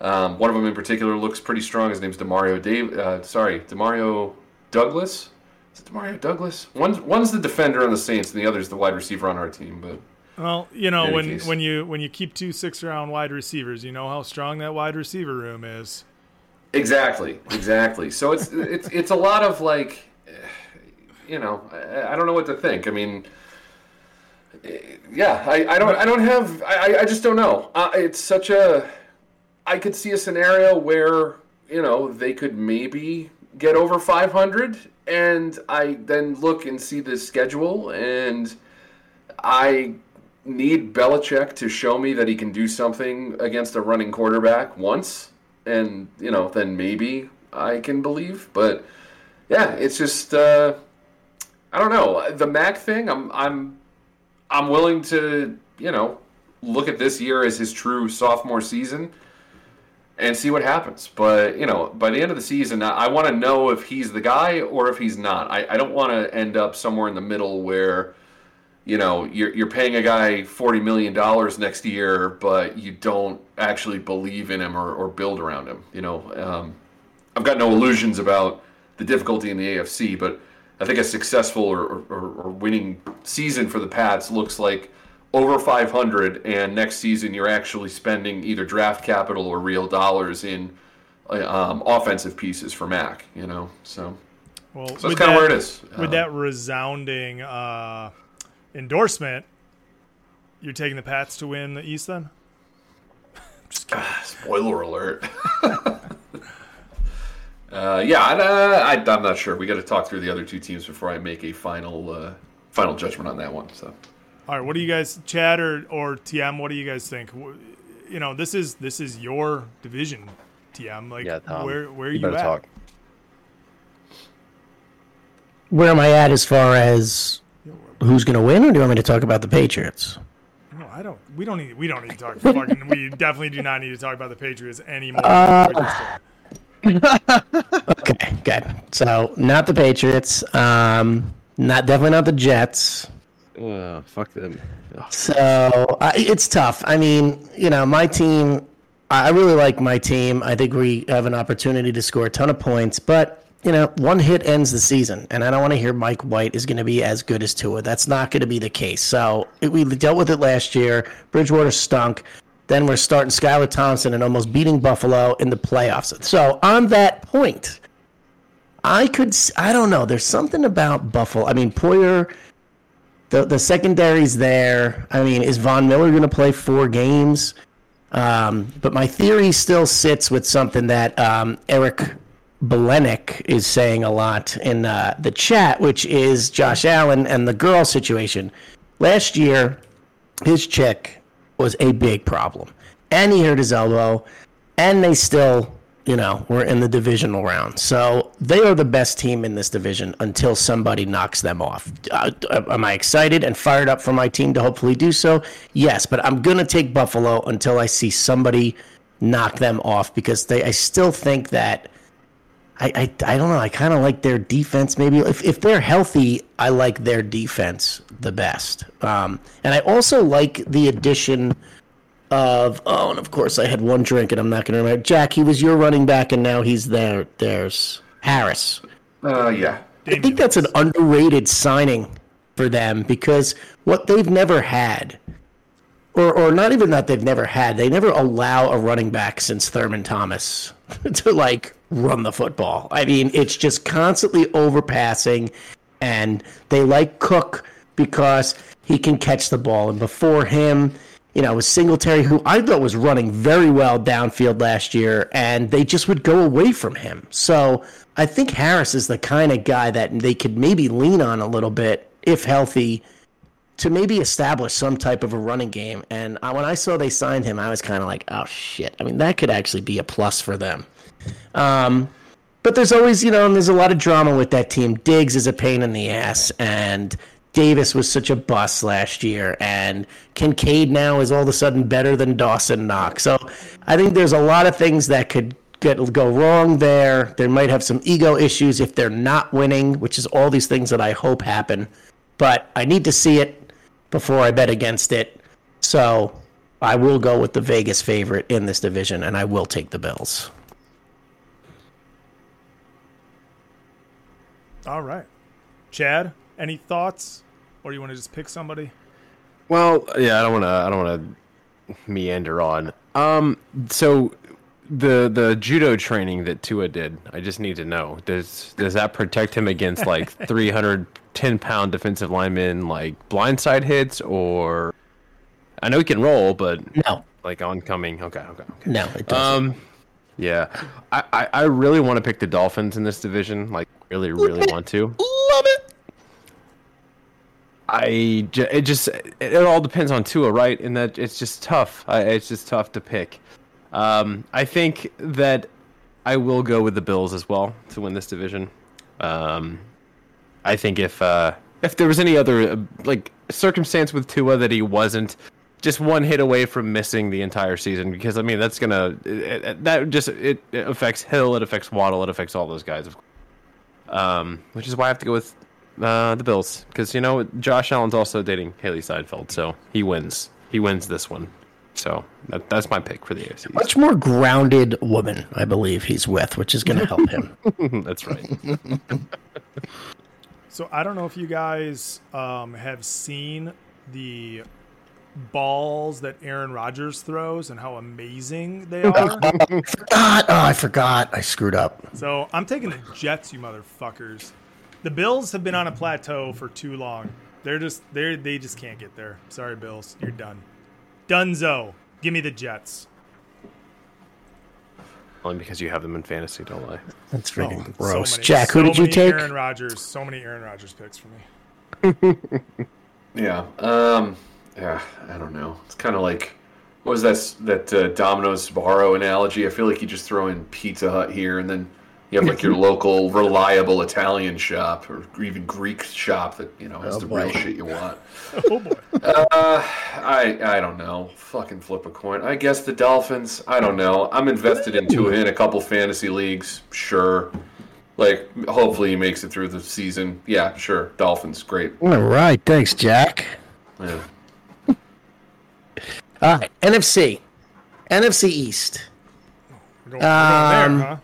Um, one of them in particular looks pretty strong. His name's Demario Dave. Uh, sorry, Demario Douglas. Is it Demario Douglas? One's one's the defender on the Saints, and the other's the wide receiver on our team. But Well, you know when case. when you when you keep two six round wide receivers, you know how strong that wide receiver room is. Exactly, exactly. So it's it's it's a lot of like, eh, you know, I, I don't know what to think. I mean, eh, yeah, I, I don't I don't have I, I just don't know. Uh, it's such a I could see a scenario where you know they could maybe get over 500, and I then look and see the schedule, and I need Belichick to show me that he can do something against a running quarterback once, and you know then maybe I can believe. But yeah, it's just uh, I don't know the Mac thing. I'm I'm I'm willing to you know, look at this year as his true sophomore season and see what happens. But you know, by the end of the season, I, want to know if he's the guy or if he's not. I, I don't want to end up somewhere in the middle where you know you're you're paying a guy forty million dollars next year, but you don't actually believe in him or, or build around him. You know, um, I've got no illusions about the difficulty in the AFC, but I think a successful or, or, or winning season for the Pats looks like over 500 and next season you're actually spending either draft capital or real dollars in um, offensive pieces for Mac, you know. So, well, so that's kind of where it is. With um, that resounding uh, endorsement, you're taking the Pats to win the East then? Just kidding. Spoiler alert. uh, yeah, I, am not sure. We got to talk through the other two teams before I make a final uh, final judgment on that one. So. All right, what do you guys, Chad or, or TM? What do you guys think? You know, this is this is your division, TM. Like, yeah, where where are you, you at? Talk. Where am I at as far as who's going to win, or do you want me to talk about the Patriots? No, I don't. We don't need. We don't need to talk. fucking, we definitely do not need to talk about the Patriots anymore. Uh, okay, good. So not the Patriots. Um, not definitely not the Jets. Uh, fuck them. So uh, it's tough. I mean, you know, my team. I really like my team. I think we have an opportunity to score a ton of points, but you know, one hit ends the season, and I don't want to hear Mike White is going to be as good as Tua. That's not going to be the case. So it, we dealt with it last year. Bridgewater stunk. Then we're starting Skylar Thompson and almost beating Buffalo in the playoffs. So on that point, I could. I don't know. There's something about Buffalo. I mean, Poyer the the secondary's there. I mean, is Von Miller going to play four games? Um, but my theory still sits with something that um, Eric Belenik is saying a lot in uh, the chat, which is Josh Allen and the girl situation. Last year, his chick was a big problem, and he hurt his elbow, and they still you know, we're in the divisional round. So they are the best team in this division until somebody knocks them off. Uh, am I excited and fired up for my team to hopefully do so? Yes, but I'm going to take Buffalo until I see somebody knock them off because they, I still think that. I, I, I don't know. I kind of like their defense. Maybe if, if they're healthy, I like their defense the best. Um, and I also like the addition of oh, and of course I had one drink and I'm not going to remember. Jack, he was your running back, and now he's there. There's Harris. Uh, yeah. I think that's an underrated signing for them because what they've never had, or or not even that they've never had, they never allow a running back since Thurman Thomas to like run the football. I mean, it's just constantly overpassing, and they like Cook because he can catch the ball, and before him you know, it was Singletary, who I thought was running very well downfield last year, and they just would go away from him. So I think Harris is the kind of guy that they could maybe lean on a little bit, if healthy, to maybe establish some type of a running game. And I, when I saw they signed him, I was kind of like, oh shit. I mean, that could actually be a plus for them. Um, but there's always, you know, and there's a lot of drama with that team. Diggs is a pain in the ass, and Davis was such a bust last year, and Kincaid now is all of a sudden better than Dawson Knox. So I think there's a lot of things that could get go wrong there. They might have some ego issues if they're not winning, which is all these things that I hope happen. But I need to see it before I bet against it. So I will go with the Vegas favorite in this division, and I will take the Bills. All right. Chad, any thoughts? Or you want to just pick somebody? Well, yeah, I don't want to. I don't want to meander on. Um, so the the judo training that Tua did, I just need to know does does that protect him against like 310 pound defensive linemen like blindside hits or I know he can roll, but no, like oncoming. Okay, okay, okay. No, it doesn't. Um, yeah, I, I, I really want to pick the Dolphins in this division. Like, really, really want to. Love it. I it just it all depends on Tua, right? And that it's just tough. It's just tough to pick. Um, I think that I will go with the Bills as well to win this division. Um, I think if uh, if there was any other uh, like circumstance with Tua that he wasn't just one hit away from missing the entire season because I mean that's gonna it, that just it, it, affects Hill, it affects Waddle, it affects all those guys. of Um, which is why I have to go with uh, the Bills because you know Josh Allen's also dating Hailee Steinfeld, so he wins. He wins this one. So that, that's my pick for the AFC. Much more grounded woman, I believe he's with, which is going to help him. that's right. so I don't know if you guys um, have seen the balls that Aaron Rodgers throws and how amazing they are. I forgot. Oh, I forgot. I screwed up. So I'm taking the Jets, you motherfuckers. The Bills have been on a plateau for too long. They're just they they just can't get there. Sorry, Bills, you're done. Dunzo. Give me the Jets. Only because you have them in fantasy, don't lie. That's freaking oh, gross. So many, Jack, who so did you take? Aaron Rodgers. So many Aaron Rodgers picks for me. yeah. Um. Yeah. I don't know. It's kind of like what was that that uh, Domino's Sbarro analogy? I feel like you just throw in Pizza Hut here, and then you have like your local reliable Italian shop or even Greek shop that you know has oh, the boy. real shit you want. oh boy. Uh, I I don't know. Fucking flip a coin. I guess the Dolphins. I don't know. I'm invested into in a couple fantasy leagues. Sure. Like hopefully he makes it through the season. Yeah, sure. Dolphins, great. All right, thanks, Jack. Yeah. All right, NFC, NFC East. We're going, we're um, there, huh?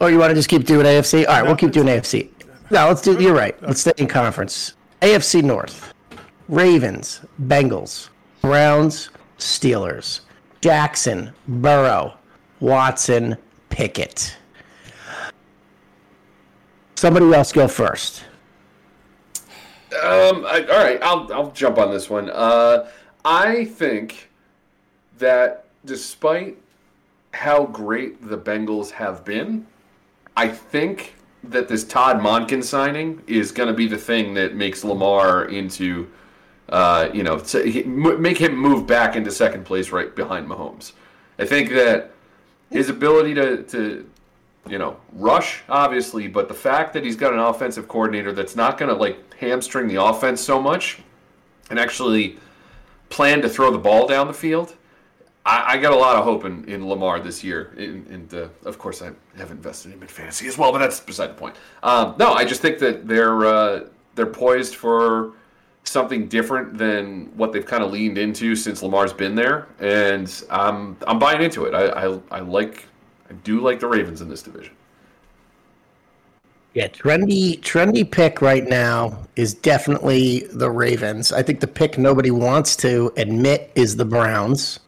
Oh, you want to just keep doing AFC? All right, no, we'll keep doing AFC. No, let's do. You're right. Let's stay in conference. AFC North: Ravens, Bengals, Browns, Steelers, Jackson, Burrow, Watson, Pickett. Somebody else go first. Um. I, all right. I'll I'll jump on this one. Uh, I think that despite how great the Bengals have been, I think that this Todd Monken signing is going to be the thing that makes Lamar into, uh, you know, make him move back into second place right behind Mahomes. I think that his ability to, to you know, rush, obviously, but the fact that he's got an offensive coordinator that's not going to, like, hamstring the offense so much and actually plan to throw the ball down the field – I, I, got a lot of hope in, in Lamar this year. And uh, of course, I have invested in him in fantasy as well, but that's beside the point. Um, no, I just think that they're uh, they're poised for something different than what they've kind of leaned into since Lamar's been there, and I'm I'm buying into it. I, I, I like I do like the Ravens in this division. Yeah, trendy trendy pick right now is definitely the Ravens. I think the pick nobody wants to admit is the Browns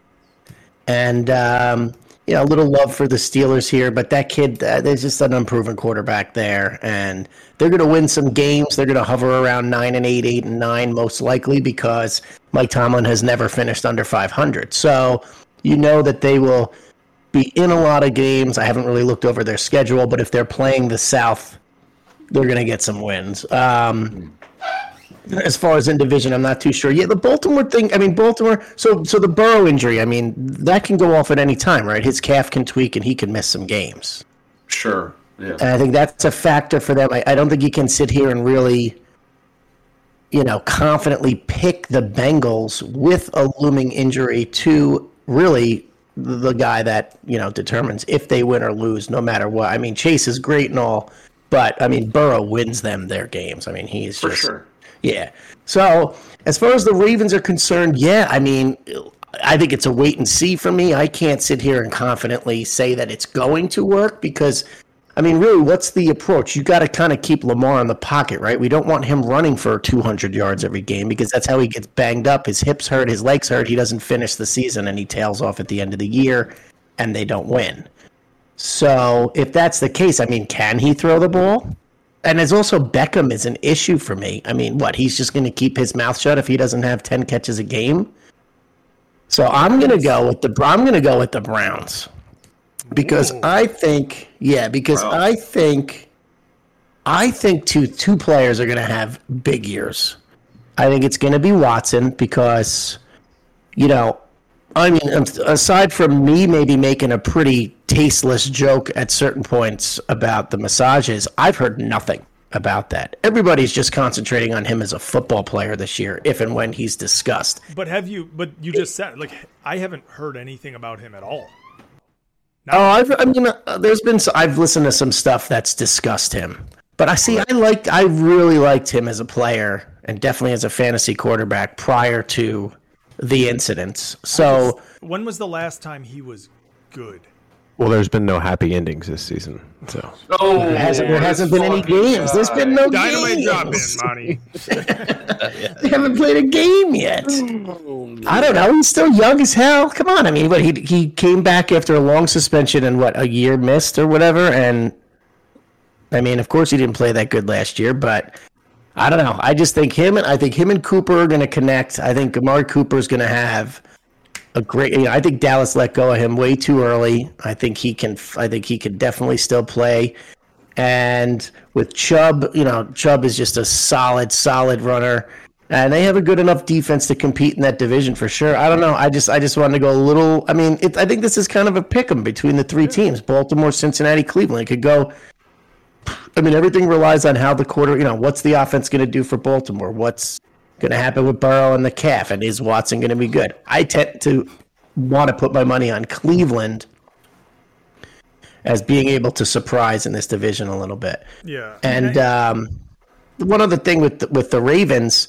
and um, you know a little love for the Steelers here, but that kid, uh, there's just an unproven quarterback there, and they're going to win some games. They're going to hover around nine and eight, eight and nine, most likely because Mike Tomlin has never finished under 500. So you know that they will be in a lot of games. I haven't really looked over their schedule, but if they're playing the South, they're going to get some wins. Um, as far as in division, I'm not too sure. Yeah, the Baltimore thing. I mean, Baltimore. So, so the Burrow injury. I mean, that can go off at any time, right? His calf can tweak, and he can miss some games. Sure. Yeah. And I think that's a factor for them. I, I don't think you can sit here and really, you know, confidently pick the Bengals with a looming injury to really the guy that you know determines if they win or lose, no matter what. I mean, Chase is great and all, but I mean, Burrow wins them their games. I mean, he's for just, sure yeah. So as far as the Ravens are concerned, yeah, I mean, I think it's a wait and see for me. I can't sit here and confidently say that it's going to work because, I mean, really, what's the approach? You got to kind of keep Lamar in the pocket, right? We don't want him running for 200 yards every game because that's how he gets banged up. His hips hurt, his legs hurt. He doesn't finish the season and he tails off at the end of the year and they don't win. So if that's the case, I mean, can he throw the ball? And it's also Beckham is an issue for me. I mean, what he's just going to keep his mouth shut if he doesn't have ten catches a game. So I'm going to go with the I'm going to go with the Browns because Ooh. I think yeah because Bro. I think I think two two players are going to have big years. I think it's going to be Watson because you know I mean, aside from me maybe making a pretty tasteless joke at certain points about the massages, I've heard nothing about that. Everybody's just concentrating on him as a football player this year, if and when he's discussed. But have you? But you just said like I haven't heard anything about him at all. oh, I've, I mean, uh, there's been I've listened to some stuff that's discussed him, but I see I liked I really liked him as a player and definitely as a fantasy quarterback prior to the incidents. So when was the last time he was good? Well, there's been no happy endings this season, so Oh, there hasn't, there hasn't been any games. There's been no Dynamite games. drop in, Monty. They haven't played a game yet. Oh, I don't know. He's still young as hell. Come on. I mean, but he he came back after a long suspension and what a year missed or whatever. And I mean, of course, he didn't play that good last year, but I don't know. I just think him and I think him and Cooper are going to connect. I think Amari Cooper is going to have a great. You know, I think Dallas let go of him way too early. I think he can. I think he can definitely still play. And with Chubb, you know, Chubb is just a solid, solid runner, and they have a good enough defense to compete in that division for sure. I don't know. I just, I just wanted to go a little. I mean, it, I think this is kind of a pick 'em between the three teams: Baltimore, Cincinnati, Cleveland. It could go. I mean, everything relies on how the quarter. You know, what's the offense going to do for Baltimore? What's going to happen with Burrow and the calf? And is Watson going to be good? I tend to want to put my money on Cleveland as being able to surprise in this division a little bit. Yeah. And um, one other thing with the, with the Ravens,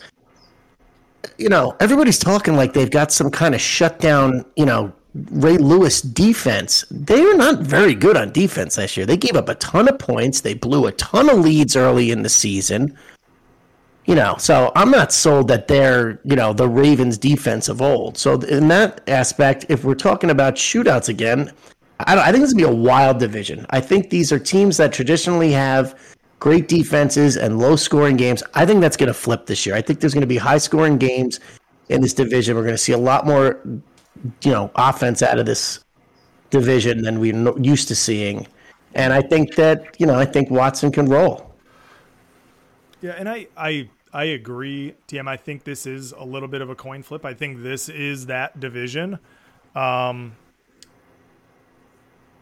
you know, everybody's talking like they've got some kind of shutdown, you know, Ray Lewis defense. They were not very good on defense last year. They gave up a ton of points. They blew a ton of leads early in the season. You know, so I'm not sold that they're, you know, the Ravens defense of old. So in that aspect, if we're talking about shootouts again, I, I think this is gonna be a wild division. I think these are teams that traditionally have great defenses and low scoring games. I think that's going to flip this year. I think there's going to be high scoring games in this division. We're going to see a lot more, you know, offense out of this division than we're used to seeing. And I think that, you know, I think Watson can roll. Yeah, and I, I I agree, TM. I think this is a little bit of a coin flip. I think this is that division. Um,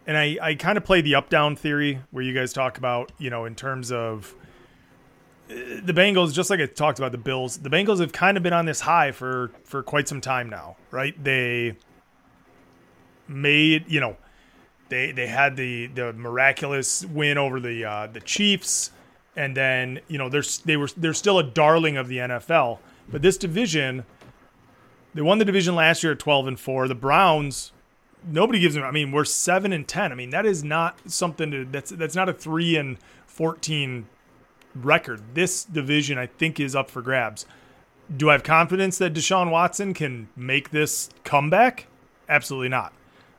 and I, I kind of play the up down theory where you guys talk about, you know, in terms of the Bengals, just like I talked about the Bills, the Bengals have kind of been on this high for for quite some time now, right? They made, you know, they they had the the miraculous win over the uh, the Chiefs, and then you know they're they were they're still a darling of the NFL. But this division, they won the division last year at twelve and four. The Browns, nobody gives them. I mean, we're seven and ten. I mean, that is not something to that's that's not a three and fourteen record. This division, I think, is up for grabs. Do I have confidence that Deshaun Watson can make this comeback? Absolutely not.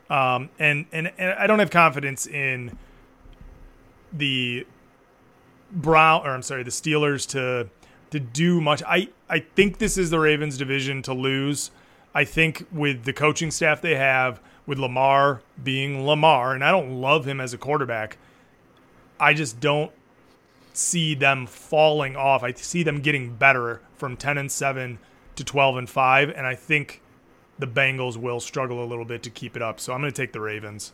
Um, and, and and I don't have confidence in the Brown or I'm sorry, the Steelers to to do much. I I think this is the Ravens division to lose. I think with the coaching staff they have, with Lamar being Lamar, and I don't love him as a quarterback. I just don't see them falling off. I see them getting better from 10 and 7 to 12 and 5 and I think the Bengals will struggle a little bit to keep it up. So I'm going to take the Ravens.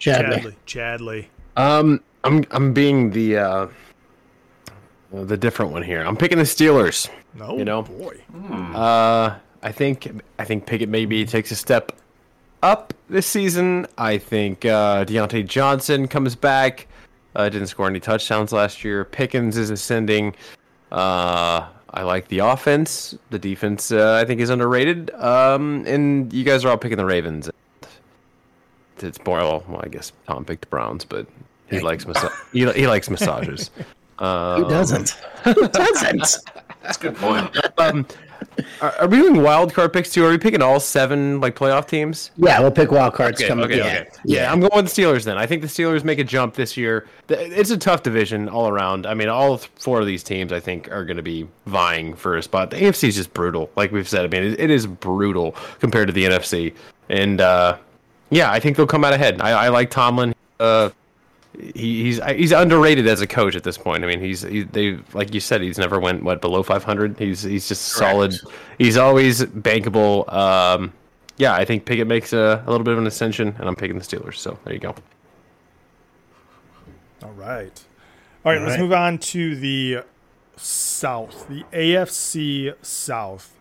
Chadley. Chadley. Um, I'm I'm being the uh, the different one here. I'm picking the Steelers. No, you know, boy. Uh, I think I think Pickett maybe takes a step up this season. I think uh, Diontae Johnson comes back. Uh, didn't score any touchdowns last year. Pickens is ascending. Uh, I like the offense. The defense, uh, I think, is underrated. Um, and you guys are all picking the Ravens. It's more well, I guess Tom picked the Browns, but he likes massa- he, he likes massages. Um, Who doesn't? Who doesn't? That's a good point. um, are, are we doing wild card picks too? Are we picking all seven like playoff teams? Yeah, we'll pick wild cards Okay, coming. okay, yeah. okay. Yeah, I'm going with the Steelers then. I think the Steelers make a jump this year. It's a tough division all around. I mean, all four of these teams I think are going to be vying for a spot. The AFC is just brutal, like we've said. I mean, it, it is brutal compared to the NFC, and uh, yeah, I think they'll come out ahead. I, I like Tomlin. Uh, he, he's he's underrated as a coach at this point. I mean, he's he, they like you said, he's never went what below 500. He's he's just solid. He's always bankable. Um, yeah, I think Pickett makes a, a little bit of an ascension, and I'm picking the Steelers. So there you go. All right. All right, All let's right. move on to the South, the AFC South.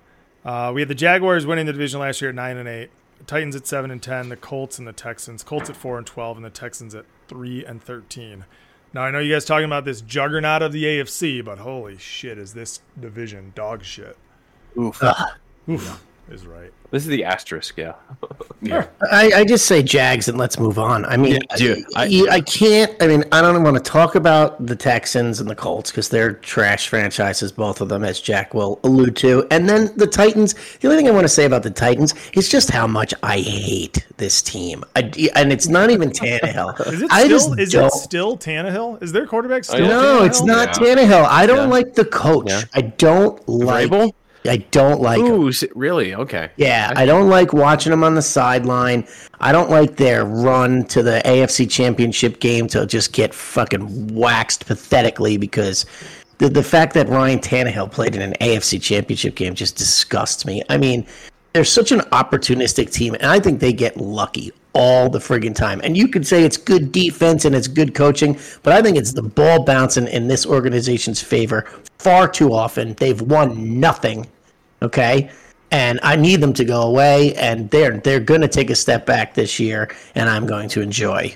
Uh, we had the Jaguars winning the division last year at nine and eight, Titans at seven and ten, the Colts and the Texans. Colts at four and twelve, and the Texans at three and thirteen. Now I know you guys talking about this juggernaut of the AFC, but holy shit, is this division dog shit? Oof. Oof is right. This is the asterisk, yeah. Yeah. I, I just say Jags and let's move on. I mean, Yeah, dude, I, I- I can't. I mean, I don't want to talk about the Texans and the Colts because they're trash franchises, both of them, as Jack will allude to. And then the Titans. The only thing I want to say about the Titans is just how much I hate this team. I, and it's not even Tannehill. Is it I still just is don't- it still Tannehill? Is their quarterback still? No, Tannehill? it's not Yeah. Tannehill. I don't Yeah. like the coach. Yeah. I don't like. Vrabel? I don't like. Ooh, s- really? Okay. Yeah, I don't like watching them on the sideline. I don't like their run to the AFC Championship game to just get fucking waxed pathetically because the the fact that Ryan Tannehill played in an AFC Championship game just disgusts me. I mean, they're such an opportunistic team, and I think they get lucky all the friggin' time. And you could say it's good defense and it's good coaching, but I think it's the ball bouncing in this organization's favor far too often. They've won nothing okay and i need them to go away and they're they're going to take a step back this year and i'm going to enjoy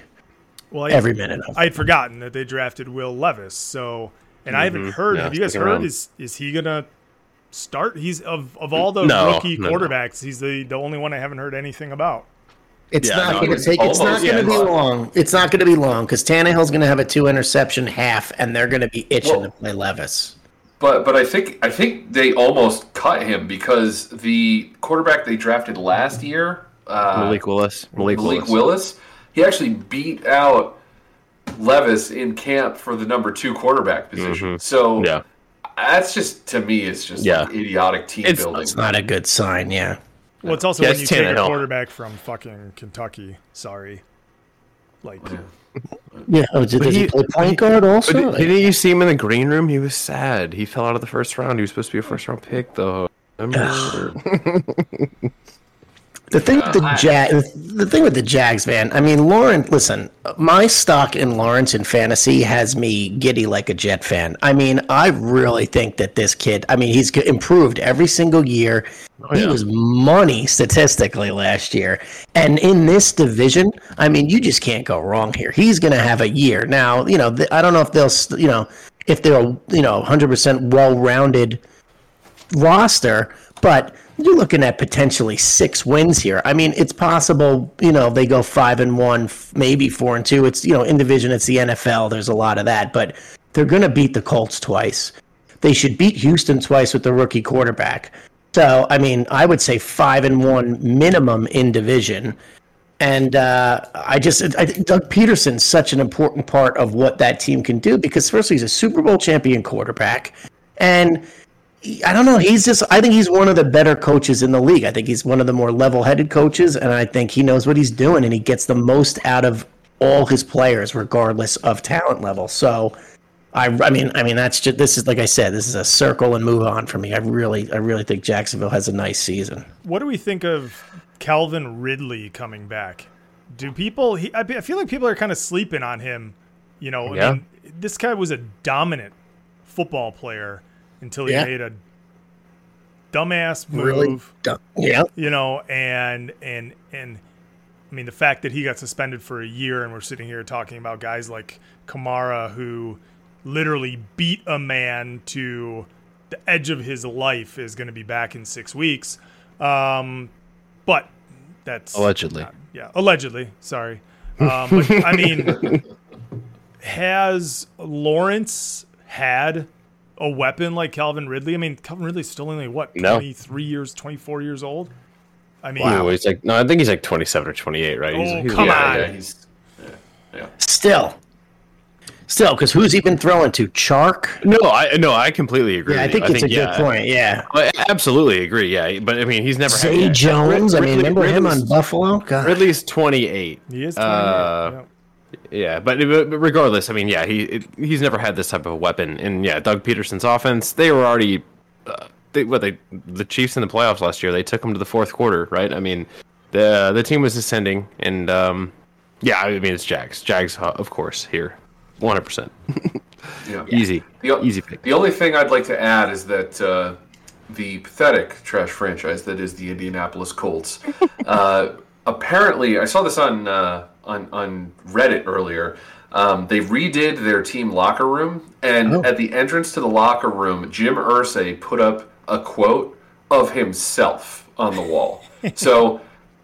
well, I, every minute of it I had forgotten that they drafted Will Levis. So, and I haven't heard. Yeah, have you guys heard? around. Is is he gonna start? He's of of all the No, rookie no, no. quarterbacks. He's the the only one I haven't heard anything about. it's Yeah, not no, going to it's take it's not almost- going to be long it's not going to be long because Tannehill's going to have a two interception half and they're going to be itching Well- to play levis But but I think I think they almost cut him because the quarterback they drafted last year, uh, Malik Willis. Malik, Malik Willis. Willis, he actually beat out Levis in camp for the number two quarterback position. So Mm-hmm. Yeah. That's just to me, it's just Yeah. like idiotic team It's- building. it's not a good sign yeah Well, it's also Yeah, when it's you take a quarterback from fucking Kentucky. Sorry, like yeah oh, does But he, he- play point guard also But did, didn't you see him in the green room? He was sad. He fell out of the first round. He was supposed to be a first round pick, though. The thing with the uh, Jag, the thing with the Jags, man. I mean, Lawrence. Listen, my stock in Lawrence in fantasy has me giddy like a Jet fan. I mean, I really think that this kid. I mean, he's improved every single year. Oh, he yeah. was money statistically last year, and in this division, I mean, you just can't go wrong here. He's going to have a year now. You know, I don't know if they'll, you know, if they're you know, hundred percent well-rounded roster, but you're looking at potentially six wins here. I mean, it's possible, you know, they go five and one, maybe four and two. It's, you know, in division, it's the NFL. There's a lot of that, but they're going to beat the Colts twice. They should beat Houston twice with the rookie quarterback. So, I mean, I would say five and one minimum in division. And uh, I just, I Doug Pederson's such an important part of what that team can do because, firstly, he's a Super Bowl champion quarterback. And I don't know. He's just. I think he's one of the better coaches in the league. I think he's one of the more level-headed coaches, and I think he knows what he's doing, and he gets the most out of all his players, regardless of talent level. So, I. I mean. I mean. That's just. This is like I said. This is a circle and move on for me. I really. I really think Jacksonville has a nice season. what do we think of Calvin Ridley coming back? Do people? He, I, I feel like people are kind of sleeping on him. You know, I mean, this guy was a dominant football player until he Yeah. made a dumbass move. Really. dumb. Yeah. you know, and and and I mean the fact that he got suspended for a year, and we're sitting here talking about guys like Kamara who literally beat a man to the edge of his life is going to be back in six weeks. Um, but that's Allegedly. not- yeah, allegedly. Sorry. Um, but I mean, has Lawrence had a weapon like Calvin Ridley? I mean, Calvin Ridley's still only what No. twenty three years, twenty four years old. I mean, Wow. He's like, no, I think he's like 27 or 28, right? He's, Oh, he's come yeah, on. yeah, he's Still. Still, because who's he been throwing to? Chark. No, I no, I completely agree. Yeah, I think you. it's a yeah. good point. Yeah. I absolutely agree. Yeah, but I mean, he's never Zay had Jones. I mean, Ridley- remember him on Ridley's- Buffalo? God. Ridley's 28. he is 28. Uh, yeah. Yeah, but, but regardless, I mean, yeah, he it, he's never had this type of weapon, and yeah, Doug Pederson's offense, they were already, uh, they what they the Chiefs in the playoffs last year, they took them to the fourth quarter, right? I mean, the the team was ascending, and um, yeah, I mean it's Jags, Jags, uh, of course, here. one hundred percent. Yeah. Easy, The, easy pick. The only thing I'd like to add is that uh, the pathetic trash franchise that is the Indianapolis Colts. uh, apparently, I saw this on uh, on on Reddit earlier. Um, they redid their team locker room, and at the entrance to the locker room, Jim Irsay put up a quote of himself on the wall. so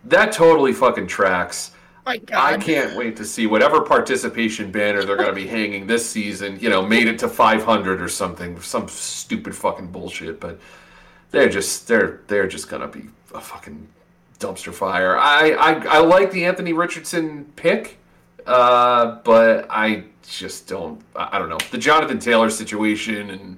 that totally fucking tracks. I can't wait to see whatever participation banner they're going to be hanging this season. You know, made it to 500 or something, some stupid fucking bullshit. But they're just they're they're just going to be a fucking dumpster fire. I I, I like the Anthony Richardson pick, uh, but I just don't. I I don't know the Jonathan Taylor situation and.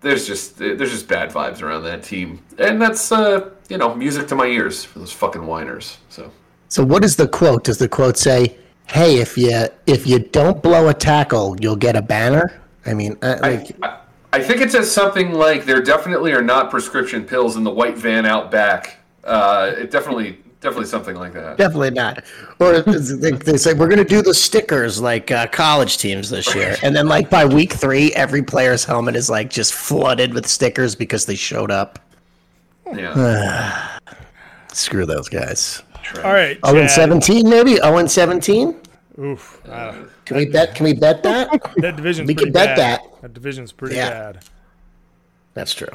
There's just there's just bad vibes around that team, and that's uh, you know music to my ears for those fucking whiners. So So what is the quote? Does the quote say, "Hey, if you if you don't blow a tackle, you'll get a banner"? I mean, uh, like, I, I think it says something like there definitely are not prescription pills in the white van out back. Uh, it definitely, definitely something like that. definitely not. Or they, they say we're going to do the stickers like uh, college teams this year, and then like by week three, every player's helmet is like just flooded with stickers because they showed up. Yeah. Screw those guys. All right. Oh, and seventeen maybe. Oh, and seventeen. Oof. Uh, Can we bet? Can we bet that? that division's We pretty can bet bad. that. That division's pretty Yeah. bad. That's true.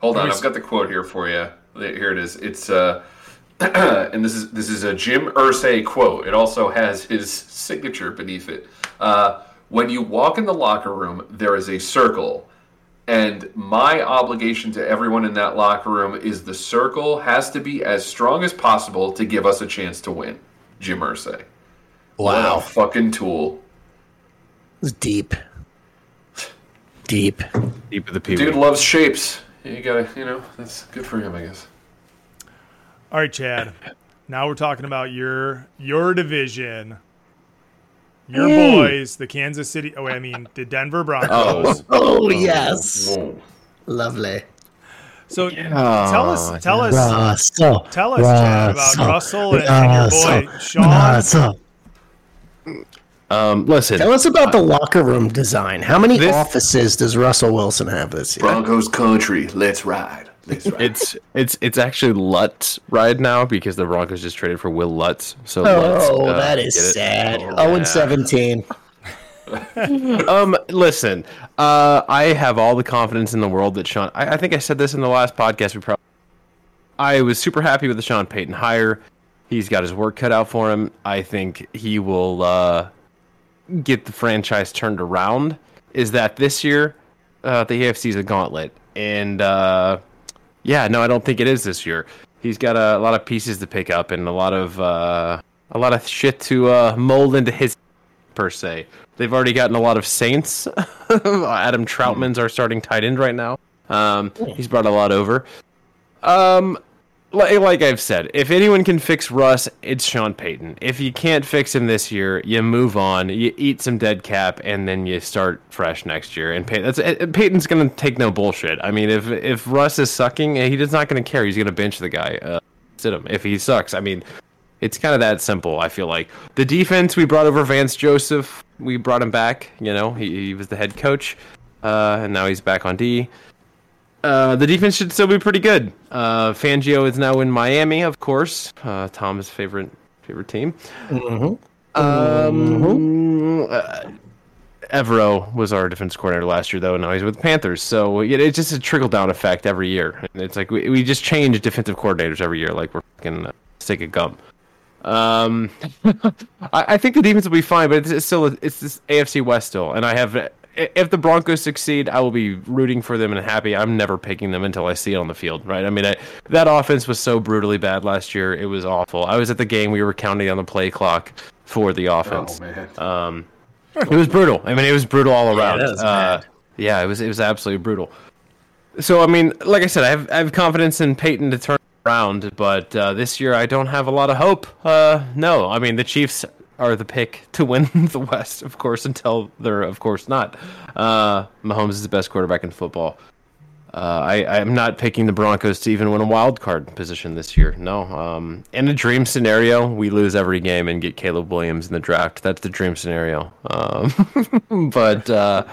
Hold on, I've got the quote here for you. Here it is. It's uh, and this is this is a Jim Irsay quote. It also has his signature beneath it. Uh, when you walk in the locker room, there is a circle, and my obligation to everyone in that locker room is the circle has to be as strong as possible to give us a chance to win. Jim Irsay. Wow. What a fucking tool. It's deep. Deep. Deep of the people. Dude loves shapes. You gotta, you know, that's good for him, I guess. All right, Chad. Now we're talking about your your division. Your Mm. boys, the Kansas City. Oh, I mean the Denver Broncos. Oh oh yes. Lovely. So yeah. tell us, tell us, Russell. tell us, Chad, about Russell and, and your boy Sean. Russell. Um, listen, Tell us about the locker room design. How many This- offices does Russell Wilson have this year? Broncos country, let's ride. Let's ride. it's it's it's actually Lutz ride now because the Broncos just traded for Wil Lutz. So Lutz, Oh, uh, that is get it? sad. Oh, and 17. um, listen, uh, I have all the confidence in the world that Sean. I, I think I said this in the last podcast. We probably. I was super happy with the Sean Payton hire. He's got his work cut out for him. I think he will uh, get the franchise turned around. Is that this year? Uh, the AFC is a gauntlet, and uh, yeah, no, I don't think it is this year. He's got a, lot of pieces to pick up and a lot of uh, a lot of shit to uh, mold into his per se. They've already gotten a lot of Saints. Adam Trautman's our starting tight end right now. Um, he's brought a lot over. Um, like, like I've said, if anyone can fix Russ, it's Sean Payton. If you can't fix him this year, you move on, you eat some dead cap, and then you start fresh next year. And Pay- that's, Payton's going to take no bullshit. I mean, if if Russ is sucking, he's not going to care. He's going to bench the guy, uh, sit him. If he sucks, I mean, it's kind of that simple. I feel like the defense we brought over Vance Joseph. We brought him back. You know, he, he was the head coach, uh, and now he's back on D. Uh, the defense should still be pretty good. Uh, Fangio is now in Miami, of course. Uh, Tom's favorite favorite team. Mm-hmm. Um, uh, Evero was our defense coordinator last year, though. Now he's with the Panthers. So yeah, it's just a trickle down effect every year. It's like we, we just change defensive coordinators every year, like we're fucking uh, stick of gum. Um, I, I think the defense will be fine, but it's, it's still it's this AFC West still, and I have. If the Broncos succeed, I will be rooting for them and happy. I'm never picking them until I see it on the field, right? I mean, I, that offense was so brutally bad last year; it was awful. I was at the game; we were counting on the play clock for the offense. Oh man. Um, it was brutal. I mean, it was brutal all around. that was uh, yeah, it was it was absolutely brutal. So I mean, like I said, I have I have confidence in Payton to turn around, but uh, this year I don't have a lot of hope. Uh, no, I mean the Chiefs are the pick to win the West, of course, until they're of course not. Uh, Mahomes is the best quarterback in football. Uh, I, I'm not picking the Broncos to even win a wild card position this year. No. Um, in a dream scenario, we lose every game and get Caleb Williams in the draft. That's the dream scenario. Um, but uh,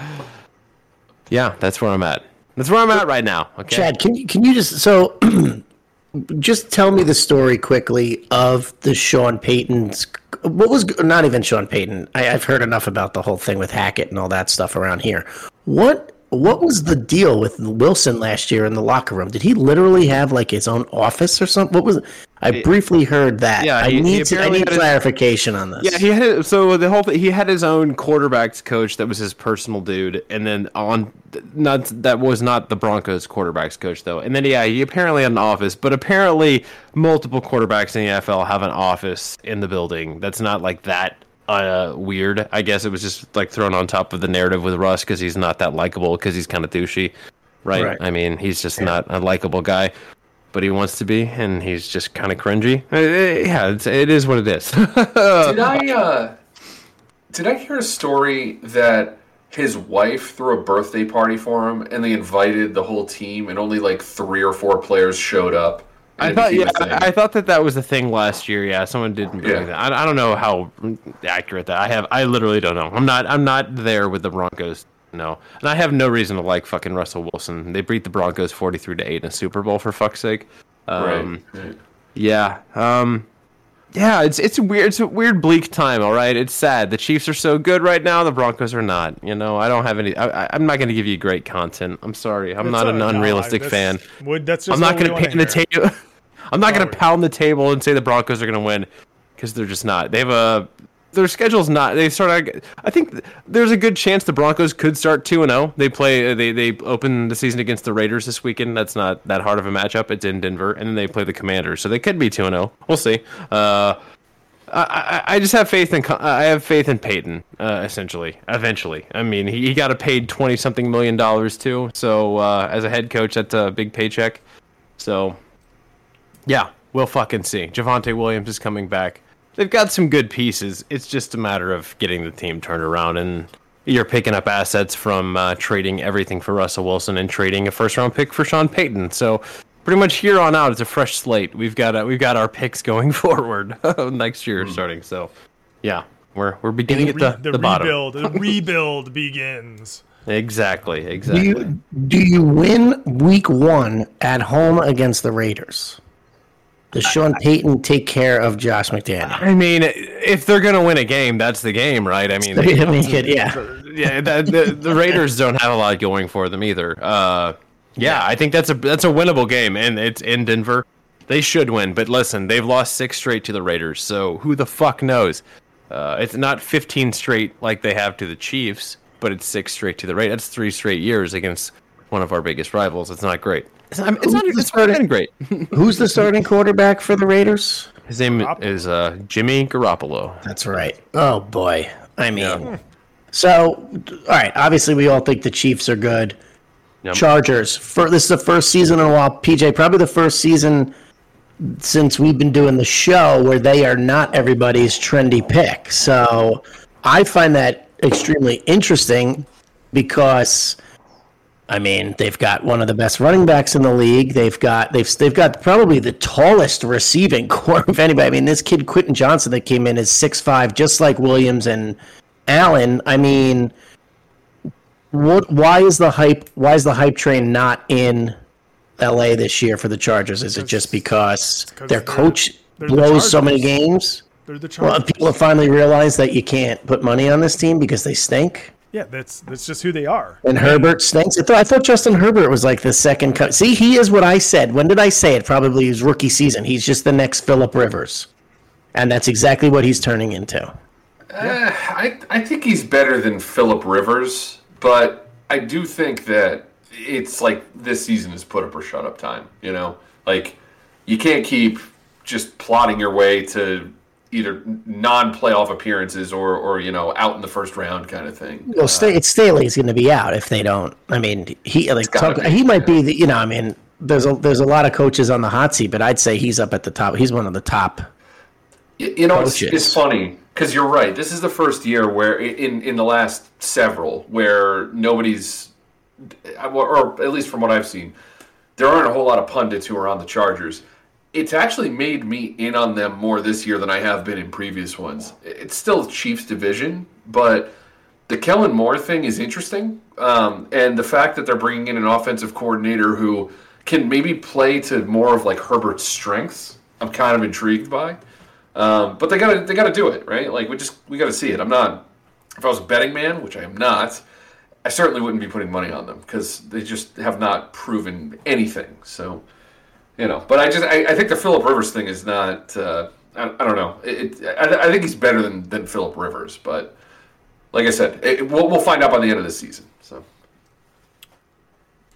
yeah, that's where I'm at. That's where I'm at right now. Okay. Chad, can you can you just so just tell me the story quickly of the Sean Payton's what was not even Sean Payton. I, I've heard enough about the whole thing with Hackett and all that stuff around here. What what was the deal with Wilson last year in the locker room? Did he literally have like his own office or something? What was? I briefly heard that. Yeah, I he- he need to, I need had his- clarification on this. Yeah, he had so the whole thing, he had his own quarterbacks coach that was his personal dude, and then on not that was not the Broncos quarterbacks coach though. And then yeah, he apparently had an office, but apparently multiple quarterbacks in the NFL have an office in the building. That's not like that uh weird. I guess it was just like thrown on top of the narrative with Russ because he's not that likable because he's kind of douchey, right? Right. I mean, he's just not a likable guy. But he wants to be, and he's just kind of cringy. Uh, yeah, it's, it is what it is. Did I uh, did I hear a story that his wife threw a birthday party for him, and they invited the whole team, and only like three or four players showed up. I thought, yeah. I thought that that was a thing last year. Yeah, someone didn't bring Yeah. that. I, I don't know how accurate that. I have. I literally don't know. I'm not. I'm not there with the Broncos. No, and I have no reason to like fucking Russell Wilson. They beat the Broncos 43 to eight in a Super Bowl for fuck's sake. Um, right. right. yeah. Um yeah, it's it's a weird it's a weird bleak time, all right? It's sad. The Chiefs are so good right now, the Broncos are not. You know, I don't have any I, I- I'm not going to give you great content. I'm sorry. I'm That's not an. No, unrealistic I- fan. would- that's just I'm not going to wanna the table. I'm not going to pound the table and say the Broncos are going to win cuz they're just not. They have a their schedule's not. They start. I think there's a good chance the Broncos could start two and zero. They play. They they open the season against the Raiders this weekend. That's not that hard of a matchup. It's in Denver, and then they play the Commanders, so they could be two and zero. We'll see. Uh, I, I I just have faith in I have faith in Payton. Uh, essentially, eventually. I mean, he, he got a paid twenty something million dollars too. So uh, as a head coach, that's a big paycheck. So yeah, we'll fucking see. Javonte Williams is coming back. They've got some good pieces. It's just a matter of getting the team turned around, and you're picking up assets from uh, trading everything for Russell Wilson and trading a first round pick for Sean Payton. So pretty much here on out, it's a fresh slate. We've got uh, we've got our picks going forward next year starting. So yeah, we're we're beginning at the, the, the, bottom. rebuild, the rebuild begins. Exactly, Do exactly. you do you win week one at home against the Raiders? Does Sean Payton take care of Josh McDaniel? I mean, if they're gonna win a game, that's the game, right? I mean, I mean, kid, yeah. yeah, the, the, the Raiders don't have a lot going for them either. Uh, yeah, I think that's a that's a winnable game, and it's in Denver. They should win, but listen, they've lost six straight to the Raiders, so who the fuck knows? Uh, it's not 15 straight like they have to the Chiefs, but it's six straight to the Raiders. That's three straight years against one of our biggest rivals. It's not great. It's not, it's not, it's not even great. Who's the starting quarterback for the Raiders? His name is uh, Jimmy Garoppolo. That's right. Oh boy. I mean, so all right. Obviously, we all think the Chiefs are good. Yep. Chargers. For this is the first season in a while. PJ, probably the first season since we've been doing the show where they are not everybody's trendy pick. So I find that extremely interesting because. I mean, they've got one of the best running backs in the league. They've got they've they've got probably the tallest receiving core of anybody. I mean, this kid Quentin Johnston that came in is six five, just like Williams and Allen. I mean, what? Why is the hype? Why is the hype train not in L.A. this year for the Chargers? Is it just because their they're- coach they're the blows so many games? They're the Well, people have finally realized that you can't put money on this team because they stink. Yeah, that's that's just who they are. And Herbert stinks. I thought, I thought Justin Herbert was like the second cut. See, he is what I said. When did I say it? Probably his rookie season. He's just the next Philip Rivers, and that's exactly what he's turning into. Uh, I I think he's better than Philip Rivers, but I do think that it's like this season is put up or shut up time. You know, like you can't keep just plotting your way to either non-playoff appearances or or you know out in the first round kind of thing. Well, Sta it's Staley's going to be out if they don't. I mean, he like talk, be, he might be the you know. I mean, there's a there's a lot of coaches on the hot seat, but I'd say he's up at the top. He's one of the top. Y- You know, it's, it's funny because you're right. This is the first year where, in in the last several, where nobody's uh, or at least from what I've seen, there aren't a whole lot of pundits who are on the Chargers. It's actually made me in on them more this year than I have been in previous ones. It's still Chiefs division, but the Kellen Moore thing is interesting, um, and the fact that they're bringing in an offensive coordinator who can maybe play to more of like Herbert's strengths. I'm kind of intrigued by, um, but they gotta they gotta do it right. Like we just we gotta see it. I'm not if I was a betting man, which I am not. I certainly wouldn't be putting money on them because they just have not proven anything. So, you know, but I just I, I think the Philip Rivers thing is not. Uh, I, I, don't know. It, it, I, I, think he's better than than Philip Rivers, but like I said, it, we'll we'll find out by the end of the season. So.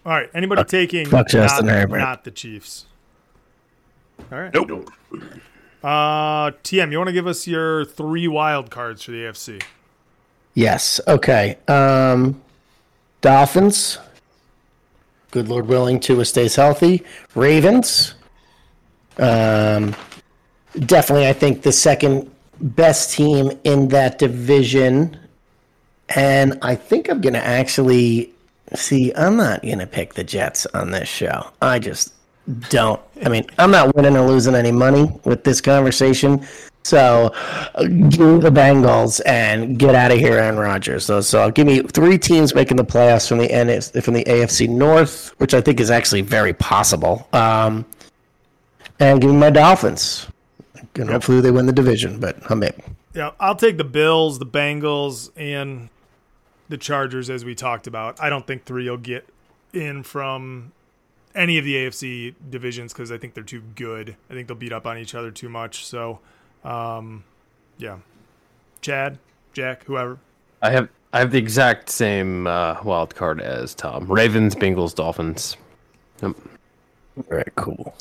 All right. Anybody fuck, taking fuck not, not the Chiefs? All right. Nope. Uh, TM, you want to give us your three wild cards for the AFC? Yes. Okay. Um, Dolphins. Good Lord willing, Tua stays healthy. Ravens. Um, definitely, I think the second best team in that division. And I think I'm going to actually see. I'm not going to pick the Jets on this show. I just don't. I mean, I'm not winning or losing any money with this conversation. So uh, give the Bengals and get out of here, Aaron Rodgers. So, so give me three teams making the playoffs from the NS, from the AFC North, which I think is actually very possible. Um, and give me my Dolphins. And yep. hopefully they win the division, but I'm in. Yeah, I'll take the Bills, the Bengals, and the Chargers as we talked about. I don't think three will get in from any of the AFC divisions because I think they're too good. I think they'll beat up on each other too much. So um, yeah, Chad, Jack, whoever. I have I have the exact same uh, wild card as Tom. Ravens, Bengals, Dolphins. Yep. Very cool.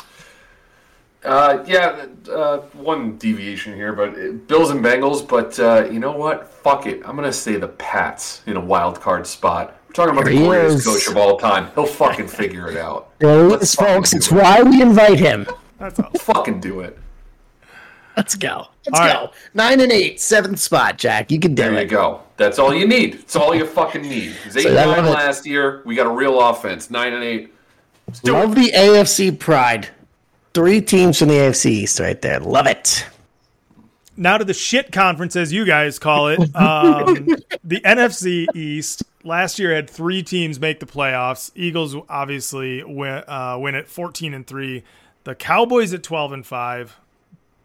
Uh, yeah, uh, one deviation here, but uh, Bills and Bengals. But uh, you know what? Fuck it. I'm gonna say the Pats in a wild card spot. We're talking about there the greatest coach of all time. He'll fucking figure it out. There is, folks. It's it. why we invite him. That's all. Fucking do it. Let's go. Let's all go. Right. Nine and eight, seventh spot, Jack. You can do there it. There you go. That's all you need. It's all you fucking need. It was eight so nine last year. We got a real offense. Nine and eight. Love it. the AFC pride. Three teams from the AFC East right there. Love it. Now to the shit conference, as you guys call it. Um, the NFC East last year had three teams make the playoffs. Eagles obviously win, uh, win at fourteen and three. The Cowboys at twelve and five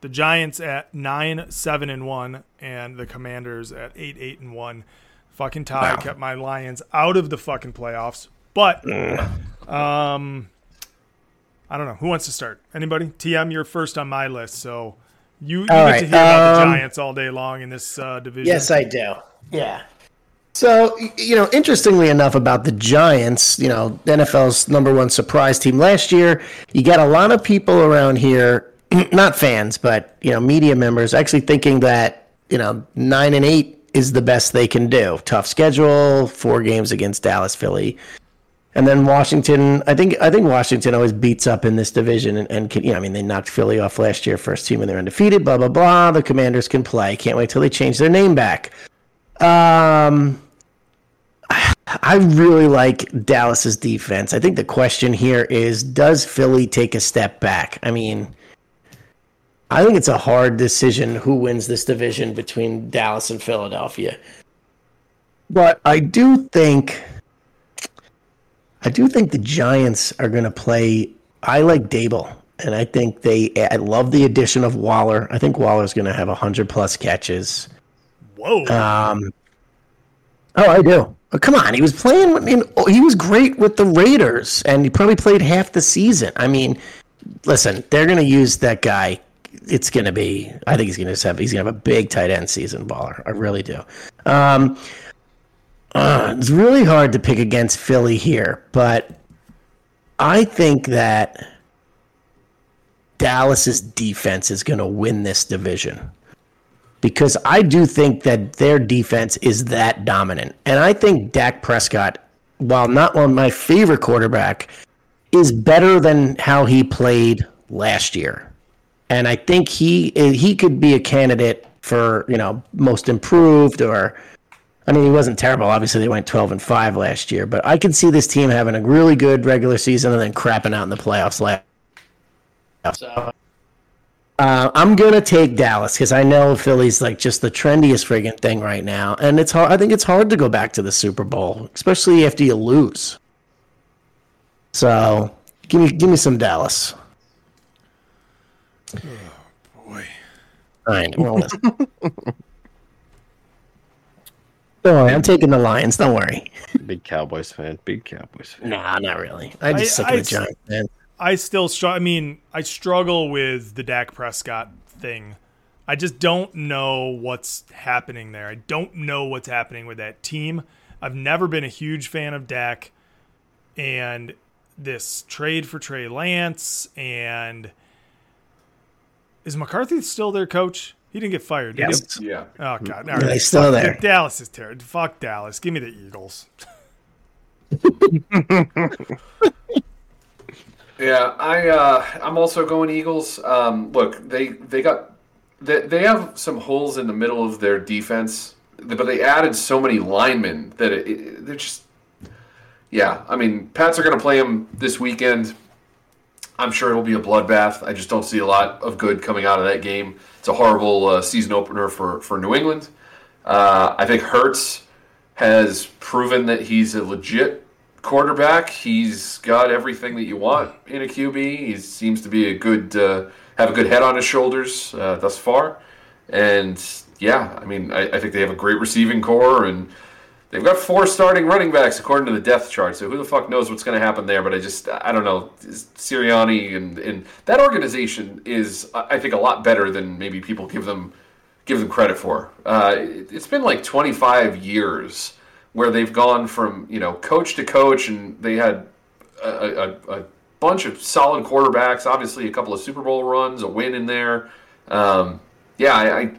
the Giants at nine, seven, and one, and the Commanders at eight, eight, and one. Fucking tie wow. kept my Lions out of the fucking playoffs. But um I don't know. Who wants to start? Anybody? TM, you're first on my list, so you, you get right. to hear about the um, Giants all day long in this uh, division. Yes, I do. Yeah. So, you know, interestingly enough about the Giants, you know, NFL's number one surprise team last year, you got a lot of people around here not fans, but you know, media members actually thinking that you know nine and eight is the best they can do. Tough schedule, four games against Dallas, Philly, and then Washington. I think I think Washington always beats up in this division, and, and can, you know, I mean, they knocked Philly off last year, first team, and they're undefeated. Blah blah blah. The Commanders can play. Can't wait till they change their name back. Um. I really like Dallas's defense. I think the question here is does Philly take a step back? I mean, I think it's a hard decision who wins this division between Dallas and Philadelphia. But I do think I do think the Giants are going to play I like Daboll and I think they I love the addition of Waller. I think Waller's going to have 100 plus catches. Whoa. Um Oh, I do. Oh, come on, he was playing. In, he was great with the Raiders, and he probably played half the season. I mean, listen, they're going to use that guy it's going to be. I think he's going to have. He's going to have a big tight end season, baller. I really do. Um, uh, it's really hard to pick against Philly here, but I think that Dallas's defense is going to win this division because I do think that their defense is that dominant, and I think Dak Prescott, while not one of my favorite quarterback, is better than how he played last year and I think he he could be a candidate for you know most improved or I mean, he wasn't terrible. Obviously, they went 12 and 5 last year, but I can see this team having a really good regular season and then crapping out in the playoffs last. So, uh, I'm gonna take Dallas because I know Philly's like just the trendiest friggin' thing right now, and it's hard. I think it's hard to go back to the Super Bowl, especially after you lose. So, give me give me some Dallas. Oh, boy. Fine. Well. Don't worry, I'm taking the Lions. Don't worry. Big Cowboys fan. Big Cowboys fan. Nah, not really. I just I- sick of the Giants, man. I still struggle. I mean, I struggle with the Dak Prescott thing. I just don't know what's happening there. I don't know what's happening with that team. I've never been a huge fan of Dak, and this trade for Trey Lance and is McCarthy still their coach? He didn't get fired. Did Yes. he? Yeah. Oh God. Yeah, he's still Fuck- there. Dallas is terrible. Fuck Dallas. Give me the Eagles. Yeah, I uh, I'm also going Eagles. Um, look, they they got they, they have some holes in the middle of their defense, but they added so many linemen that it, it, they're just yeah. I mean, Pats are going to play them this weekend. I'm sure it'll be a bloodbath. I just don't see a lot of good coming out of that game. It's a horrible uh, season opener for for New England. Uh, I think Hurts has proven that he's a legit quarterback. He's got everything that you want in a QB. He seems to be a good, uh, have a good head on his shoulders uh, thus far. And yeah, I mean, I, I think they have a great receiving core, and they've got four starting running backs according to the depth chart. So who the fuck knows what's going to happen there? But I just, I don't know. Sirianni and and that organization is, I think, a lot better than maybe people give them give them credit for. Uh, it, it's been like 25 years where they've gone from you know coach to coach, and they had a, a, a bunch of solid quarterbacks. Obviously, a couple of Super Bowl runs, a win in there. Um, yeah, I, I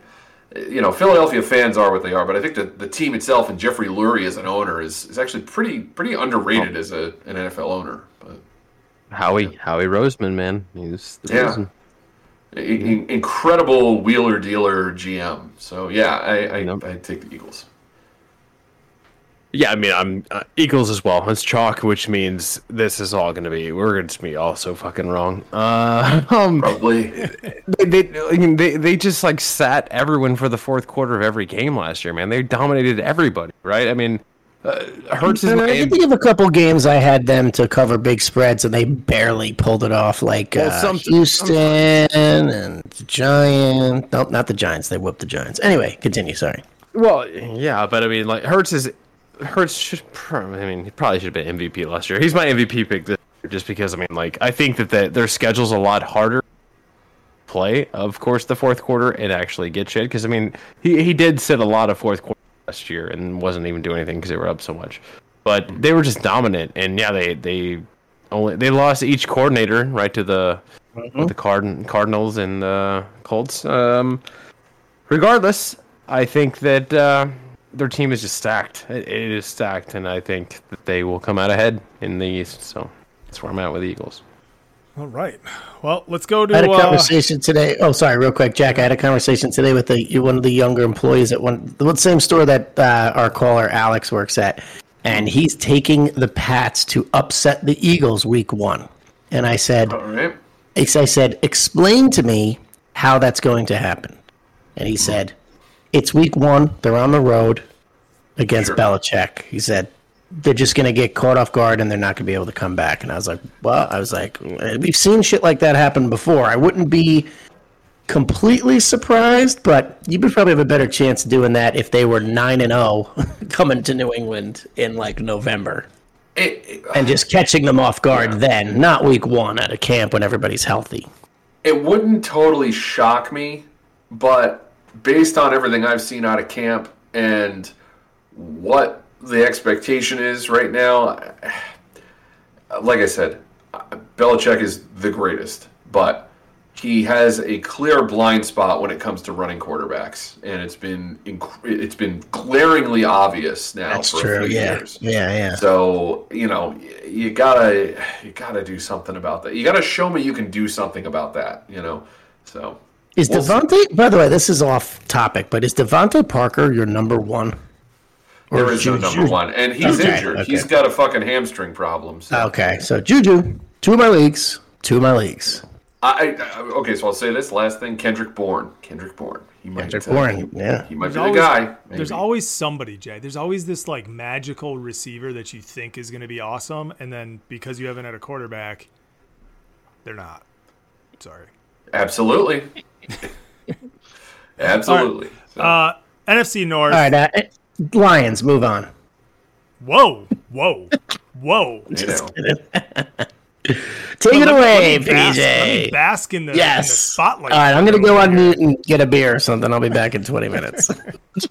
you know Philadelphia fans are what they are, but I think the, the team itself and Jeffrey Lurie as an owner is, is actually pretty pretty underrated oh. as a, an NFL owner. But Howie, Howie Roseman, man, he's the Yeah. reason. i- i- incredible wheeler dealer GM. So yeah, I I, I take the Eagles. Yeah, I mean, I'm uh, Eagles as well. It's chalk, which means this is all going to be we're going to be all so fucking wrong. Uh, um, Probably. they, they, I mean, they they just like sat everyone for the fourth quarter of every game last year. Man, they dominated everybody, right? I mean, uh, Hurts is And I can think of a couple games I had them to cover big spreads, and they barely pulled it off. Like Well, uh, some- Houston and the Giants. Nope, not the Giants. They whooped the Giants. Anyway, continue. Sorry. Well, yeah, but I mean, like Hurts is Hurts should. pr- I mean, he probably should have been MVP last year. He's my MVP pick this year just because I mean, like, I think that the, their schedule's a lot harder. Play, of course, the fourth quarter and actually get shit because I mean, he he did sit a lot of fourth quarter last year and wasn't even doing anything because they were up so much. But they were just dominant, and yeah, they they only they lost each coordinator right to the with the Card- Cardinals and the Colts. Um, regardless, I think that uh, their team is just stacked. It, it is stacked, and I think that they will come out ahead in the East. So that's where I'm at with the Eagles. All right. Well, let's go to I had a uh, conversation today. Oh, sorry, real quick, Jack. I had a conversation today with the one of the younger employees at one the same store that uh, our caller Alex works at, and he's taking the Pats to upset the Eagles week one. And I said, All right. I said, explain to me how that's going to happen. And he said, it's week one. They're on the road against Sure. Belichick. He said, they're just going to get caught off guard and they're not going to be able to come back. And I was like, well, I was like, we've seen shit like that happen before. I wouldn't be completely surprised, but you would probably have a better chance of doing that if they were 9 and 0 coming to New England in like November It, it, and just catching them off guard then, not week one at a camp when everybody's healthy. it wouldn't totally shock me, but based on everything I've seen out of camp and what the expectation is right now, like I said, Belichick is the greatest, but he has a clear blind spot when it comes to running quarterbacks, and it's been inc- it's been glaringly obvious now That's for a few Yeah. years. Yeah. Yeah. So you know, you gotta you gotta do something about that. You gotta show me you can do something about that. You know, so Is We'll. Devontae, by the way, this is off topic, but is DeVante Parker your number one? There is no Juju? number one, and he's Okay, injured. okay. He's got a fucking hamstring problem. So. Okay, so Juju, two of my leagues, two of my leagues. I, I, okay, so I'll say this last thing: Kendrick Bourne. Kendrick Bourne. He might. Kendrick Bourne, he- yeah. He might There's be the always- guy. There's always somebody, Jay. There's always this like magical receiver that you think is going to be awesome, and then because you haven't had a quarterback, they're not. Sorry. Absolutely. Absolutely. So, Uh, NFC North. All right, uh, Lions, move on. Whoa, whoa, whoa. you know. Take it me- away, let bask- PJ. bask in the, in the spotlight. All right, I'm gonna go on mute and get a beer or something. I'll be back in 20 minutes.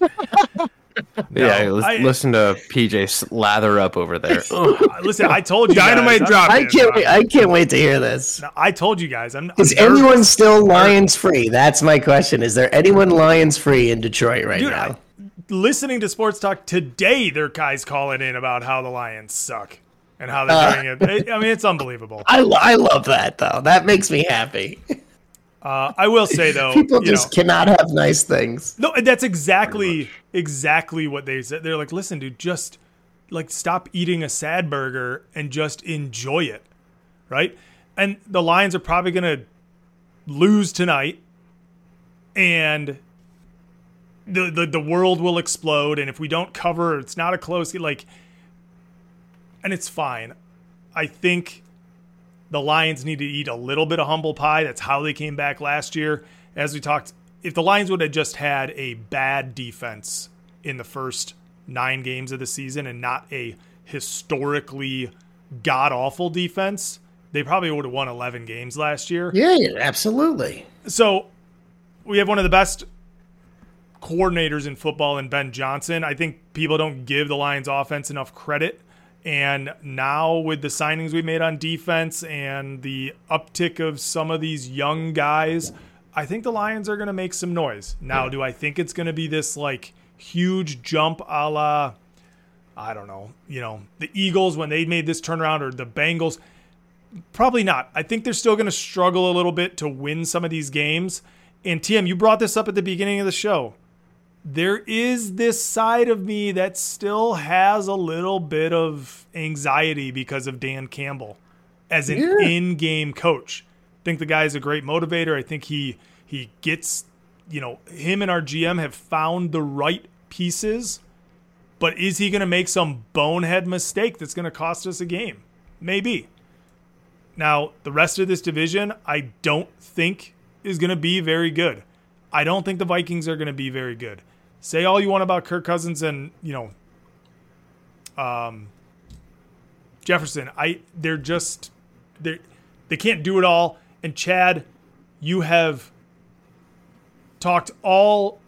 yeah, No, lis- I- listen to PJ slather up over there. Oh. Listen, I told you. Dynamite guys, drop. I'm- I can't wait. I can't wait to hear this. I told you guys. I'm. Is I'm nervous. anyone still Lions free? That's my question. Is there anyone Lions free in Detroit right Dude, now? I- listening to sports talk today? There are guys calling in about how the Lions suck and how they're Uh. doing it. I mean, it's unbelievable. I, I love that though. That makes me happy. Uh, I will say though, People just know, cannot have nice things. No, that's exactly exactly what they said. They're like, listen, dude, just like stop eating a sad burger and just enjoy it, right? And the Lions are probably gonna lose tonight, and the the the world will explode. And if we don't cover, it's not a close like, and it's fine. I think the Lions need to eat a little bit of humble pie. That's how they came back last year. As we talked, if the Lions would have just had a bad defense in the first nine games of the season and not a historically god awful defense, they probably would have won 11 games last year. Yeah, yeah, absolutely. So we have one of the best coordinators in football in Ben Johnson. I think people don't give the Lions offense enough credit. And now with the signings we made on defense and the uptick of some of these young guys, I think the Lions are going to make some noise. Now, do I think it's going to be this like huge jump a la, I don't know, you know, the Eagles when they made this turnaround or the Bengals? Probably not. I think they're still going to struggle a little bit to win some of these games. And TM, you brought this up at the beginning of the show. There is this side of me that still has a little bit of anxiety because of Dan Campbell as an Yeah. in-game coach. I think the guy is a great motivator. I think he he gets, you know, him and our GM have found the right pieces. But is he going to make some bonehead mistake that's going to cost us a game? Maybe. Now, the rest of this division, I don't think is going to be very good. I don't think the Vikings are going to be very good. Say all you want about Kirk Cousins and, you know, um, Jefferson. I they're just they they can't do it all. And Chad, you have talked all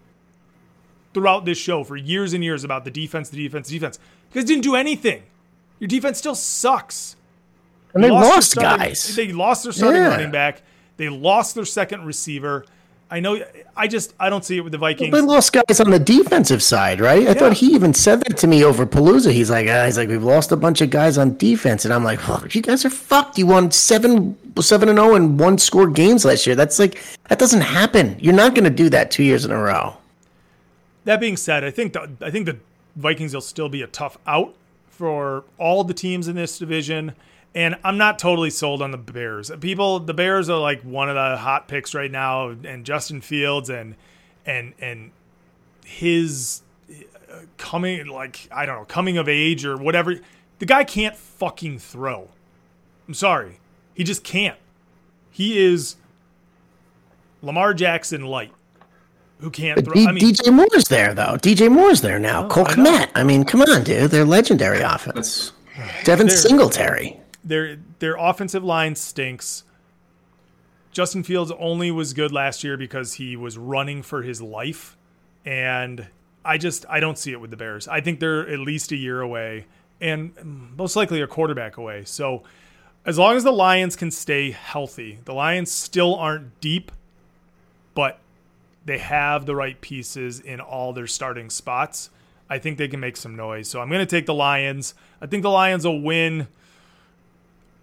throughout this show for years and years about the defense, the defense, the defense. You guys didn't do anything. Your defense still sucks. And they lost starting- guys. They lost their starting Yeah. running back. They lost their second receiver. I know. I just I don't see it with the Vikings. They lost guys on the defensive side, right? I thought he even said that to me over Palooza. He's like, ah, he's like, we've lost a bunch of guys on defense, and I'm like, well, you guys are fucked. You won seven, seven and zero in one score games last year. That's like that doesn't happen. You're not going to do that two years in a row. That being said, I think the, I think the Vikings will still be a tough out for all the teams in this division. And I'm not totally sold on the Bears. People, the Bears are like one of the hot picks right now, and Justin Fields and and and his uh, coming like I don't know coming of age or whatever. The guy can't fucking throw. I'm sorry, he just can't. He is Lamar Jackson light, who can't But throw. D- I mean, DJ Moore's there though. DJ Moore's there now. Oh, Cole I. Kmet. I mean, come on, dude. They're legendary offense. Devin They're- Singletary. Their their offensive line stinks. Justin Fields only was good last year because he was running for his life, and I just I don't see it with the Bears. I think they're at least a year away, and most likely a quarterback away. So, as long as the Lions can stay healthy, the Lions still aren't deep, but they have the right pieces in all their starting spots. I think they can make some noise. So I'm going to take the Lions. I think the Lions will win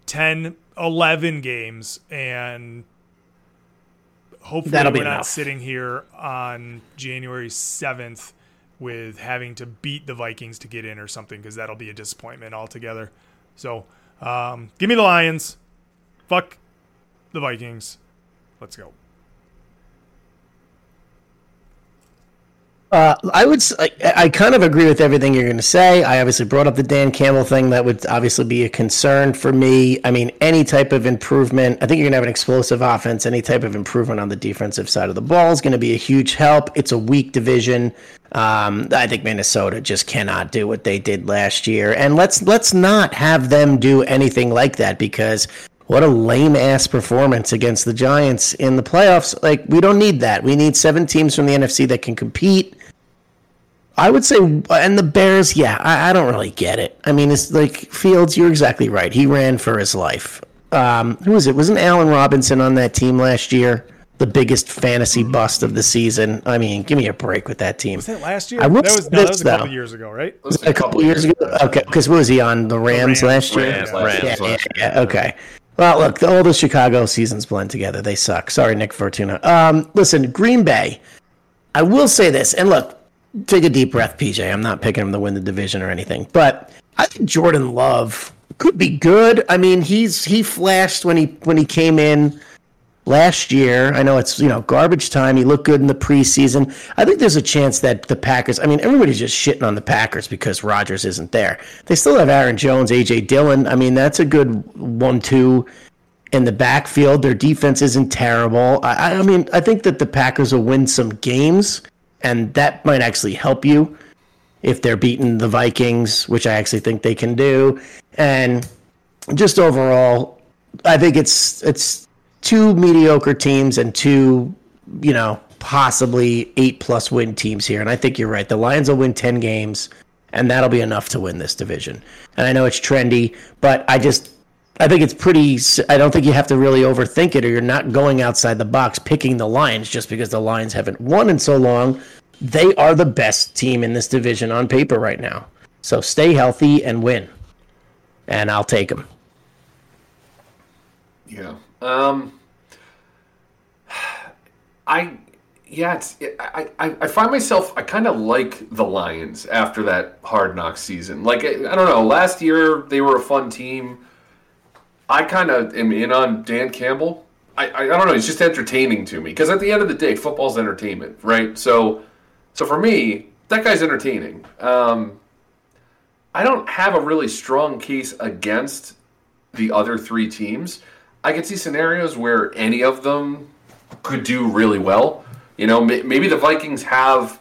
10, 11 games, and hopefully That'll we're not enough. sitting here on January 7th with having to beat the Vikings to get in or something because that'll be a disappointment altogether. So um, give me the Lions. Fuck the Vikings. Let's go. Uh, I would. I, I kind of agree with everything you're going to say. I obviously brought up the Dan Campbell thing. That would obviously be a concern for me. I mean, any type of improvement. I think you're going to have an explosive offense. Any type of improvement on the defensive side of the ball is going to be a huge help. It's a weak division. Um, I think Minnesota just cannot do what they did last year, and let's let's not have them do anything like that because what a lame ass performance against the Giants in the playoffs. Like, we don't need that. We need seven teams from the NFC that can compete. I would say, and the Bears, yeah, I, I, don't really get it. I mean, it's like Fields, you're exactly right. He ran for his life. Um, who was it? Wasn't Allen Robinson on that team last year? The biggest fantasy bust of the season. I mean, give me a break with that team. Was that last year? I will that was, no, that was a couple years ago, right? Was a couple years ago? Okay, because was he on the Rams, the Rams last year? Rams, Rams, yeah, yeah, yeah, okay. Well, look, all the Chicago seasons blend together. They suck. Sorry, Nick Fortuna. Um, listen, Green Bay. I will say this, and look, take a deep breath, PJ. I'm not picking him to win the division or anything, but I think Jordan Love could be good. I mean, he's he flashed when he when he came in last year. I know it's you know garbage time. He looked good in the preseason. I think there's a chance that the Packers. I mean, everybody's just shitting on the Packers because Rodgers isn't there. They still have Aaron Jones, AJ Dillon. I mean, that's a good one-two in the backfield. Their defense isn't terrible. I, I mean, I think that the Packers will win some games and that might actually help you if they're beating the Vikings, which I actually think they can do. And just overall, I think it's it's two mediocre teams and two, you know, possibly eight plus win teams here. And I think you're right. The Lions will win ten games, and that'll be enough to win this division. And I know it's trendy, but I just I think it's pretty. I don't think you have to really overthink it, or you're not going outside the box picking the Lions just because the Lions haven't won in so long. They are the best team in this division on paper right now. So stay healthy and win, and I'll take them. Yeah. Um. I. Yeah, it's, I, I, I find myself, I kind of like the Lions after that hard knock season. Like, I, I don't know, last year they were a fun team I kind of am in on Dan Campbell. I, I, I don't know. He's just entertaining to me because at the end of the day, football's entertainment, right? So, so for me, that guy's entertaining. Um, I don't have a really strong case against the other three teams. I could see scenarios where any of them could do really well. You know, maybe the Vikings have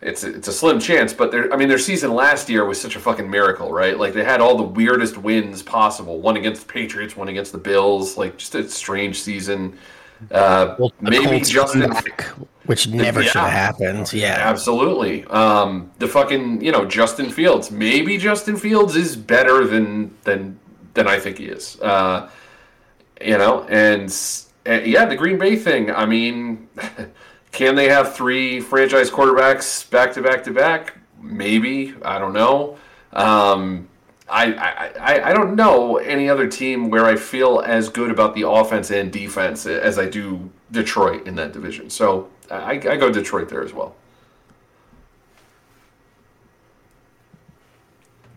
it's a, it's a slim chance, but their I mean their season last year was such a fucking miracle, right? Like they had all the weirdest wins possible. One against the Patriots, one against the Bills. Like just a strange season. Uh, well, maybe Justin, back, which never yeah, should have happened. Yeah, absolutely. Um, the fucking you know Justin Fields. Maybe Justin Fields is better than than than I think he is. Uh, you know, and, and yeah, the Green Bay thing. I mean. Can they have three franchise quarterbacks back to back to back? Maybe. I don't know. Um, I, I, I don't know any other team where I feel as good about the offense and defense as I do Detroit in that division. So I, I go Detroit there as well.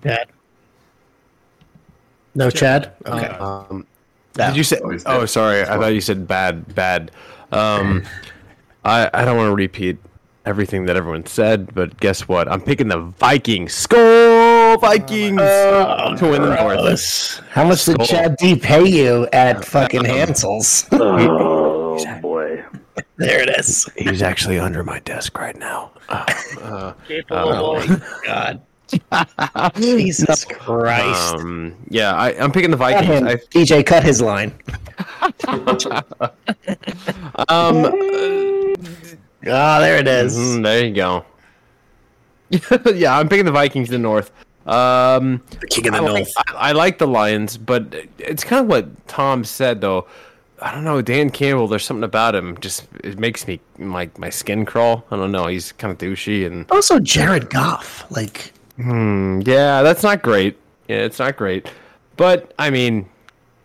Chad? No, Chad. Okay. Um, Did you say? Oh, sorry. I thought you said bad. Bad. Um, I, I don't want to repeat everything that everyone said, but guess what? I'm picking the Vikings. Skull Vikings oh, to win the North. How much Skull. did Chad D pay you at fucking Hansel's? oh boy. There it is. He's actually under my desk right now. Uh, uh, oh my god. Jesus Christ. Um, yeah, I, am picking the Vikings. I, DJ, cut his line. um, Ah, oh, there it is. Mm, there you go. yeah, I'm picking the Vikings in the North. Um, the king of the I North. Like, I, I, like the Lions, but it's kind of what Tom said, though. I don't know, Dan Campbell. There's something about him. Just it makes me my my skin crawl. I don't know. He's kind of douchey and also Jared Goff. Like, hmm, yeah, that's not great. Yeah, it's not great. But I mean,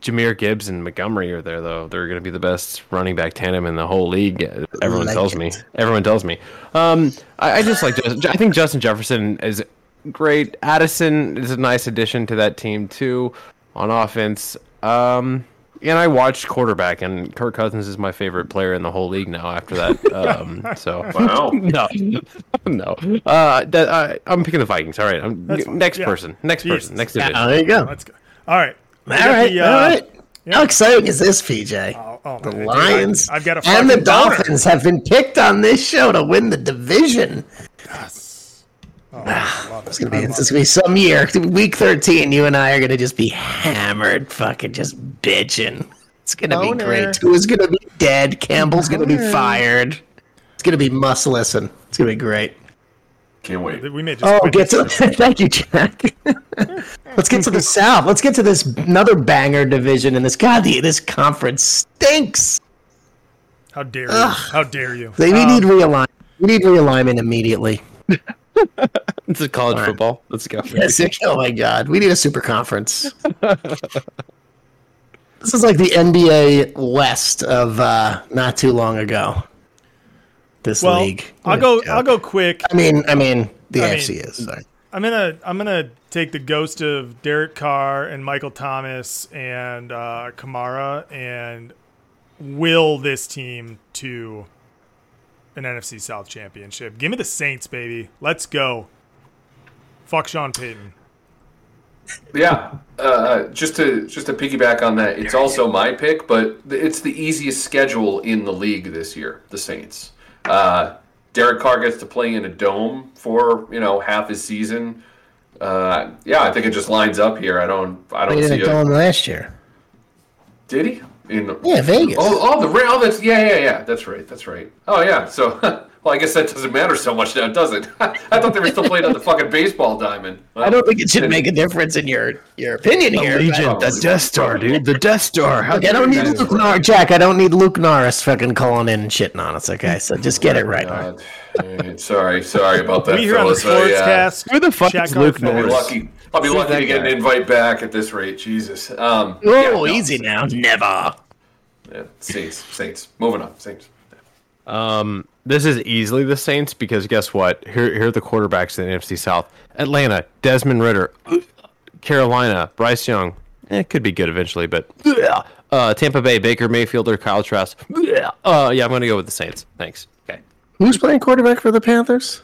Jahmyr Gibbs and Montgomery are there though. They're going to be the best running back tandem in the whole league. Everyone Like tells it. me. Everyone tells me. Um, I, I just like. I think Justin Jefferson is great. Addison is a nice addition to that team too, on offense. Um, and I watched quarterback, and Kirk Cousins is my favorite player in the whole league now. After that, um, so Wow. no, no. Uh, that, uh, I'm picking the Vikings. All right, I'm, next Yeah. person. Next Jesus. person. Next Yeah, division. there you go. Let's go. All right. We All the, all uh, right. How exciting is this, PJ? Oh, oh, the man, dude, Lions I, have got a and the fucking boner. Dolphins have been picked on this show to win the division. Oh, It's gonna be love it's gonna be some year. Week thirteen, you and I are gonna just be hammered, fucking just bitching. It's gonna be Boner. great. Tua's gonna be dead. Campbell's gonna be fired. It's gonna be must listen. It's gonna be great. Can't wait. We may just Oh, get to this. thank you, Jack. Let's get to the South. Let's get to this another banger division in this. God, the, this conference stinks. How dare you? How dare you? They, we Um, need realignment. We need realignment immediately. This a college football. Let's go. Yes, oh my god, we need a super conference. this is like the NBA West of uh, not too long ago. This well, league. I'll go. I'll go quick. I mean, I mean, the I AFC mean- is. Sorry. I'm gonna I'm gonna take the ghost of Derek Carr and Michael Thomas and uh, Kamara and will this team to an NFC South championship. Give me the Saints, baby. Let's go. Fuck Sean Payton. Yeah, uh, just to just to piggyback on that, it's also my pick, but it's the easiest schedule in the league this year. The Saints. Uh, Derek Carr gets to play in a dome for you know half his season. Uh, yeah, I think it just lines up here. I don't. I don't They see didn't it. go last year. Did he? In Yeah, Vegas. Oh, oh, the Ra- oh, that's yeah, yeah, yeah. That's right. That's right. Oh, yeah. So, well, I guess that doesn't matter so much now, does it? I thought they were still playing on the fucking baseball diamond. I don't think it should make a difference in your your opinion here. Legion, the Death Star, dude. The Death Star. How Okay, I don't need Luke Norris, Jack. I don't need Luke Norris fucking calling in and shitting on us. Okay, so just get it right. God. Uh, sorry, sorry about that, we here on the fellas. I, uh, Sportscast. Who the fuck check is our Luke I'll be lucky. I'll be lucky to get guy? an invite back at this rate. Jesus. Um, Oh, yeah, no. easy now. Never. Yeah, Saints. Saints. Moving on. Saints. Um, this is easily the Saints because guess what? Here, here are the quarterbacks in the NFC South: Atlanta, Desmond Ridder, Carolina, Bryce Young. Eh, it could be good eventually, but uh, Tampa Bay, Baker Mayfield or Kyle Trask. Uh, yeah, I'm gonna go with the Saints. Thanks. Okay. Who's playing quarterback for the Panthers?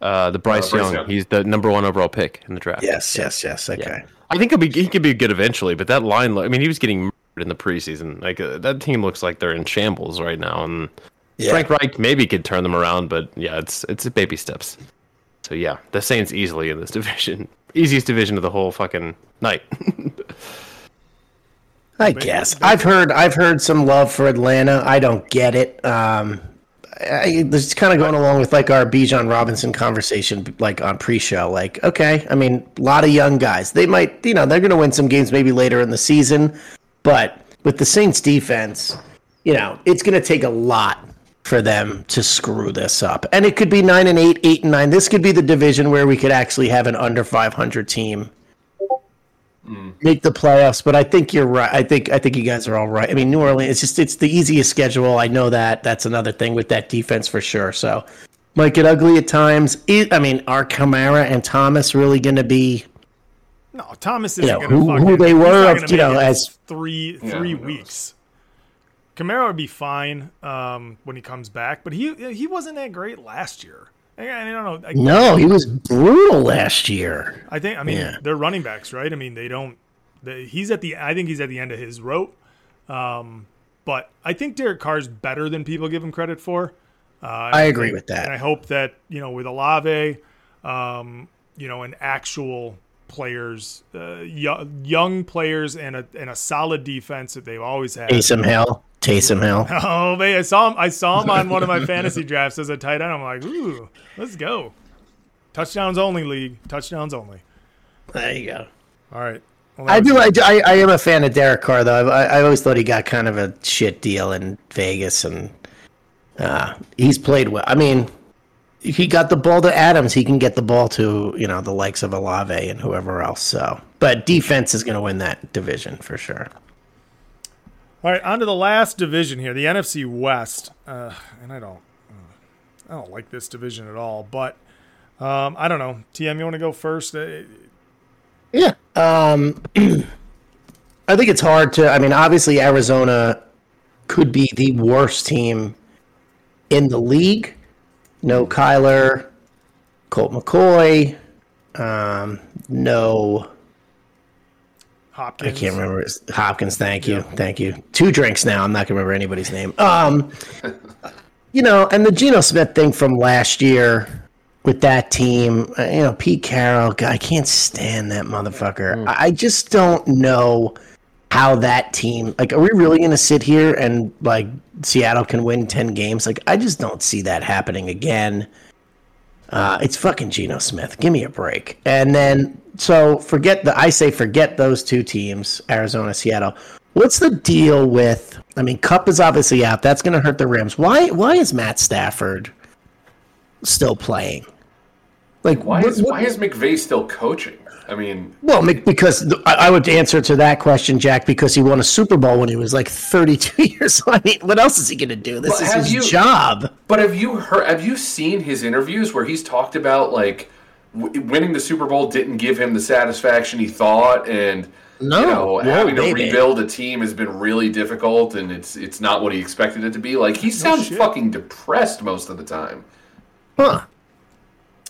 Uh, the Bryce, Bryce Young, Young. he's the number one overall pick in the draft. Yes, yes, yes. Okay. Yeah. I think he'll be, he could be good eventually, but that line, I mean, he was getting murdered in the preseason. Like uh, that team looks like they're in shambles right now, and Yeah. Frank Reich maybe could turn them around, but yeah, it's it's baby steps. So yeah, the Saints easily in this division, easiest division of the whole fucking night. I guess I've heard I've heard some love for Atlanta. I don't get it. Um, I, this is kind of going along with like our Bijan Robinson conversation, like on pre-show. Like, okay, I mean, a lot of young guys. They might, you know, they're going to win some games maybe later in the season, but with the Saints defense, you know, it's going to take a lot for them to screw this up. And it could be nine and eight, eight and nine. This could be the division where we could actually have an under 500 team mm. make the playoffs. But I think you're right. I think I think you guys are all right. I mean, New Orleans. It's just it's the easiest schedule. I know that. That's another thing with that defense for sure. So might get ugly at times. I mean, are Kamara and Thomas really going to be? No, Thomas isn't know, going to who- fucking. who they were of, you know, as- three three who knows? weeks. Kamara would be fine um, when he comes back, but he he wasn't that great last year. I, I don't know. I, No, he was brutal last year. I think I mean Yeah. they're running backs, right? I mean they don't. The, he's at the. I think he's at the end of his rope. Um, but I think Derek Carr's better than people give him credit for. Uh, I agree with that. And I hope that you know with Olave, um, you know, an actual players, uh, yo- young players, and a and a solid defense that they've always had. Taysom Hill. Taysom Hill. Oh man, I saw him. I saw him on one of my fantasy drafts as a tight end. I'm like, ooh, let's go. Touchdowns only league. Touchdowns only. There you go. All right. Well, I do. I, do- I, I am a fan of Derek Carr, though. I, I always thought he got kind of a shit deal in Vegas, and uh, he's played well. I mean, he got the ball to Adams. He can get the ball to you know the likes of Olave and whoever else. So, but defense is going to win that division for sure. All right, on to the last division here, the NFC West. Uh, and I don't, uh, I don't like this division at all. But um, I don't know. TM, you want to go first? Uh, yeah. Um, I think it's hard to. I mean, obviously, Arizona could be the worst team in the league. No Kyler, Colt McCoy, um, no Hopkins. I can't remember his, Hopkins. Thank you, yeah. thank you. Two drinks now. I'm not gonna remember anybody's name. Um, you know, and the Geno Smith thing from last year with that team. Uh, you know, Pete Carroll. I can't stand that motherfucker. Mm. I just don't know how that team. Like, are we really gonna sit here and like Seattle can win ten games? Like, I just don't see that happening again. Uh, it's fucking Geno Smith. Give me a break. And then so forget the I say forget those two teams, Arizona, Seattle. What's the deal with I mean Kupp is obviously out. That's gonna hurt the Rams. Why why is Matt Stafford still playing? Like why is what, why is McVay still coaching? I mean, well, because I would answer to that question, Jack, because he won a Super Bowl when he was like 32 years old. I mean, what else is he going to do? This is his you, job. But have you heard? Have you seen his interviews where he's talked about like w- winning the Super Bowl didn't give him the satisfaction he thought, and no, you know, no, having to rebuild a team has been really difficult, and it's it's not what he expected it to be. Like he sounds no fucking depressed most of the time. Huh.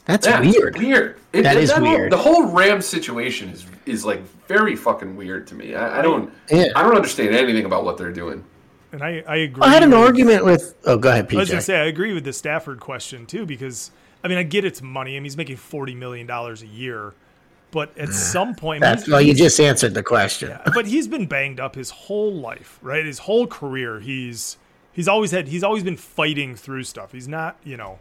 That's yeah, weird. Weird. It, that is that weird. Whole, the whole Rams situation is is like very fucking weird to me. I, I don't. Yeah. I don't understand anything about what they're doing. And I, I agree. I had an with, argument with. Oh, go ahead, PJ. I was gonna say I agree with the Stafford question too because I mean I get it's money. I mean he's making forty million dollars a year, but at some point, that's well, you just answered the question. Yeah, but he's been banged up his whole life, right? His whole career, he's he's always had he's always been fighting through stuff. He's not, you know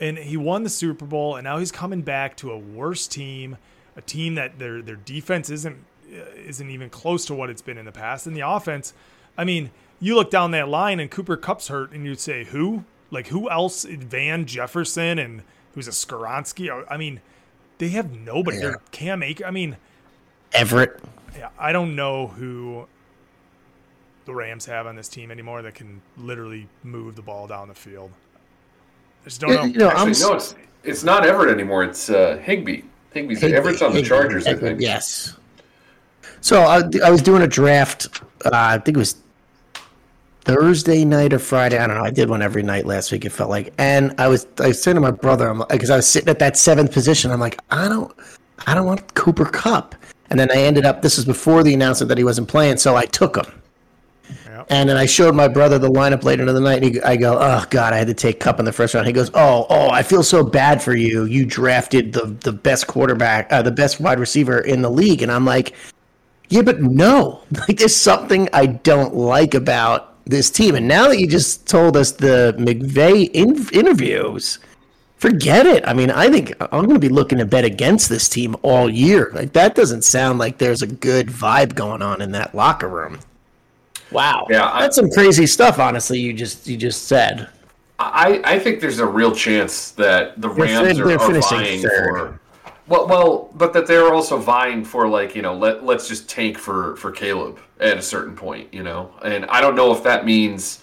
and he won the Super Bowl, and now he's coming back to a worse team, a team that their their defense isn't uh, isn't even close to what it's been in the past, and the offense. I mean, you look down that line, and Cooper Kupp's hurt, and you'd say who? Like who else? Van Jefferson and who's a Skoronski? I mean, they have nobody. Yeah. They're Cam Akers. I mean, Everett. Yeah, I don't know who the Rams have on this team anymore that can literally move the ball down the field. I just don't know. You know Actually, no, it's it's not Everett anymore. It's uh, Higbee. Higbee's Higbee, Everett's on the Higbee, Chargers, I think. Yes. So I, I was doing a draft. Uh, I think it was Thursday night or Friday. I don't know. I did one every night last week. It felt like, and I was I was saying to my brother, I'm because I was sitting at that seventh position. I'm like, I don't, I don't want Cooper Kupp. And then I ended up. This was before the announcement that he wasn't playing, so I took him. And then I showed my brother the lineup later in the night. And he, I go, oh god, I had to take Kupp in the first round. He goes, oh, oh, I feel so bad for you. You drafted the the best quarterback, uh, the best wide receiver in the league, and I'm like, yeah, but no, like there's something I don't like about this team. And now that you just told us the McVay in- interviews, forget it. I mean, I think I'm going to be looking to bet against this team all year. Like that doesn't sound like there's a good vibe going on in that locker room. Wow. Yeah, that's I, some crazy stuff. Honestly, you just you just said. I, I think there's a real chance that the Rams they're, they're are, are vying third. for. Well, well, but that they're also vying for like you know let let's just tank for for Caleb at a certain point, you know, and I don't know if that means,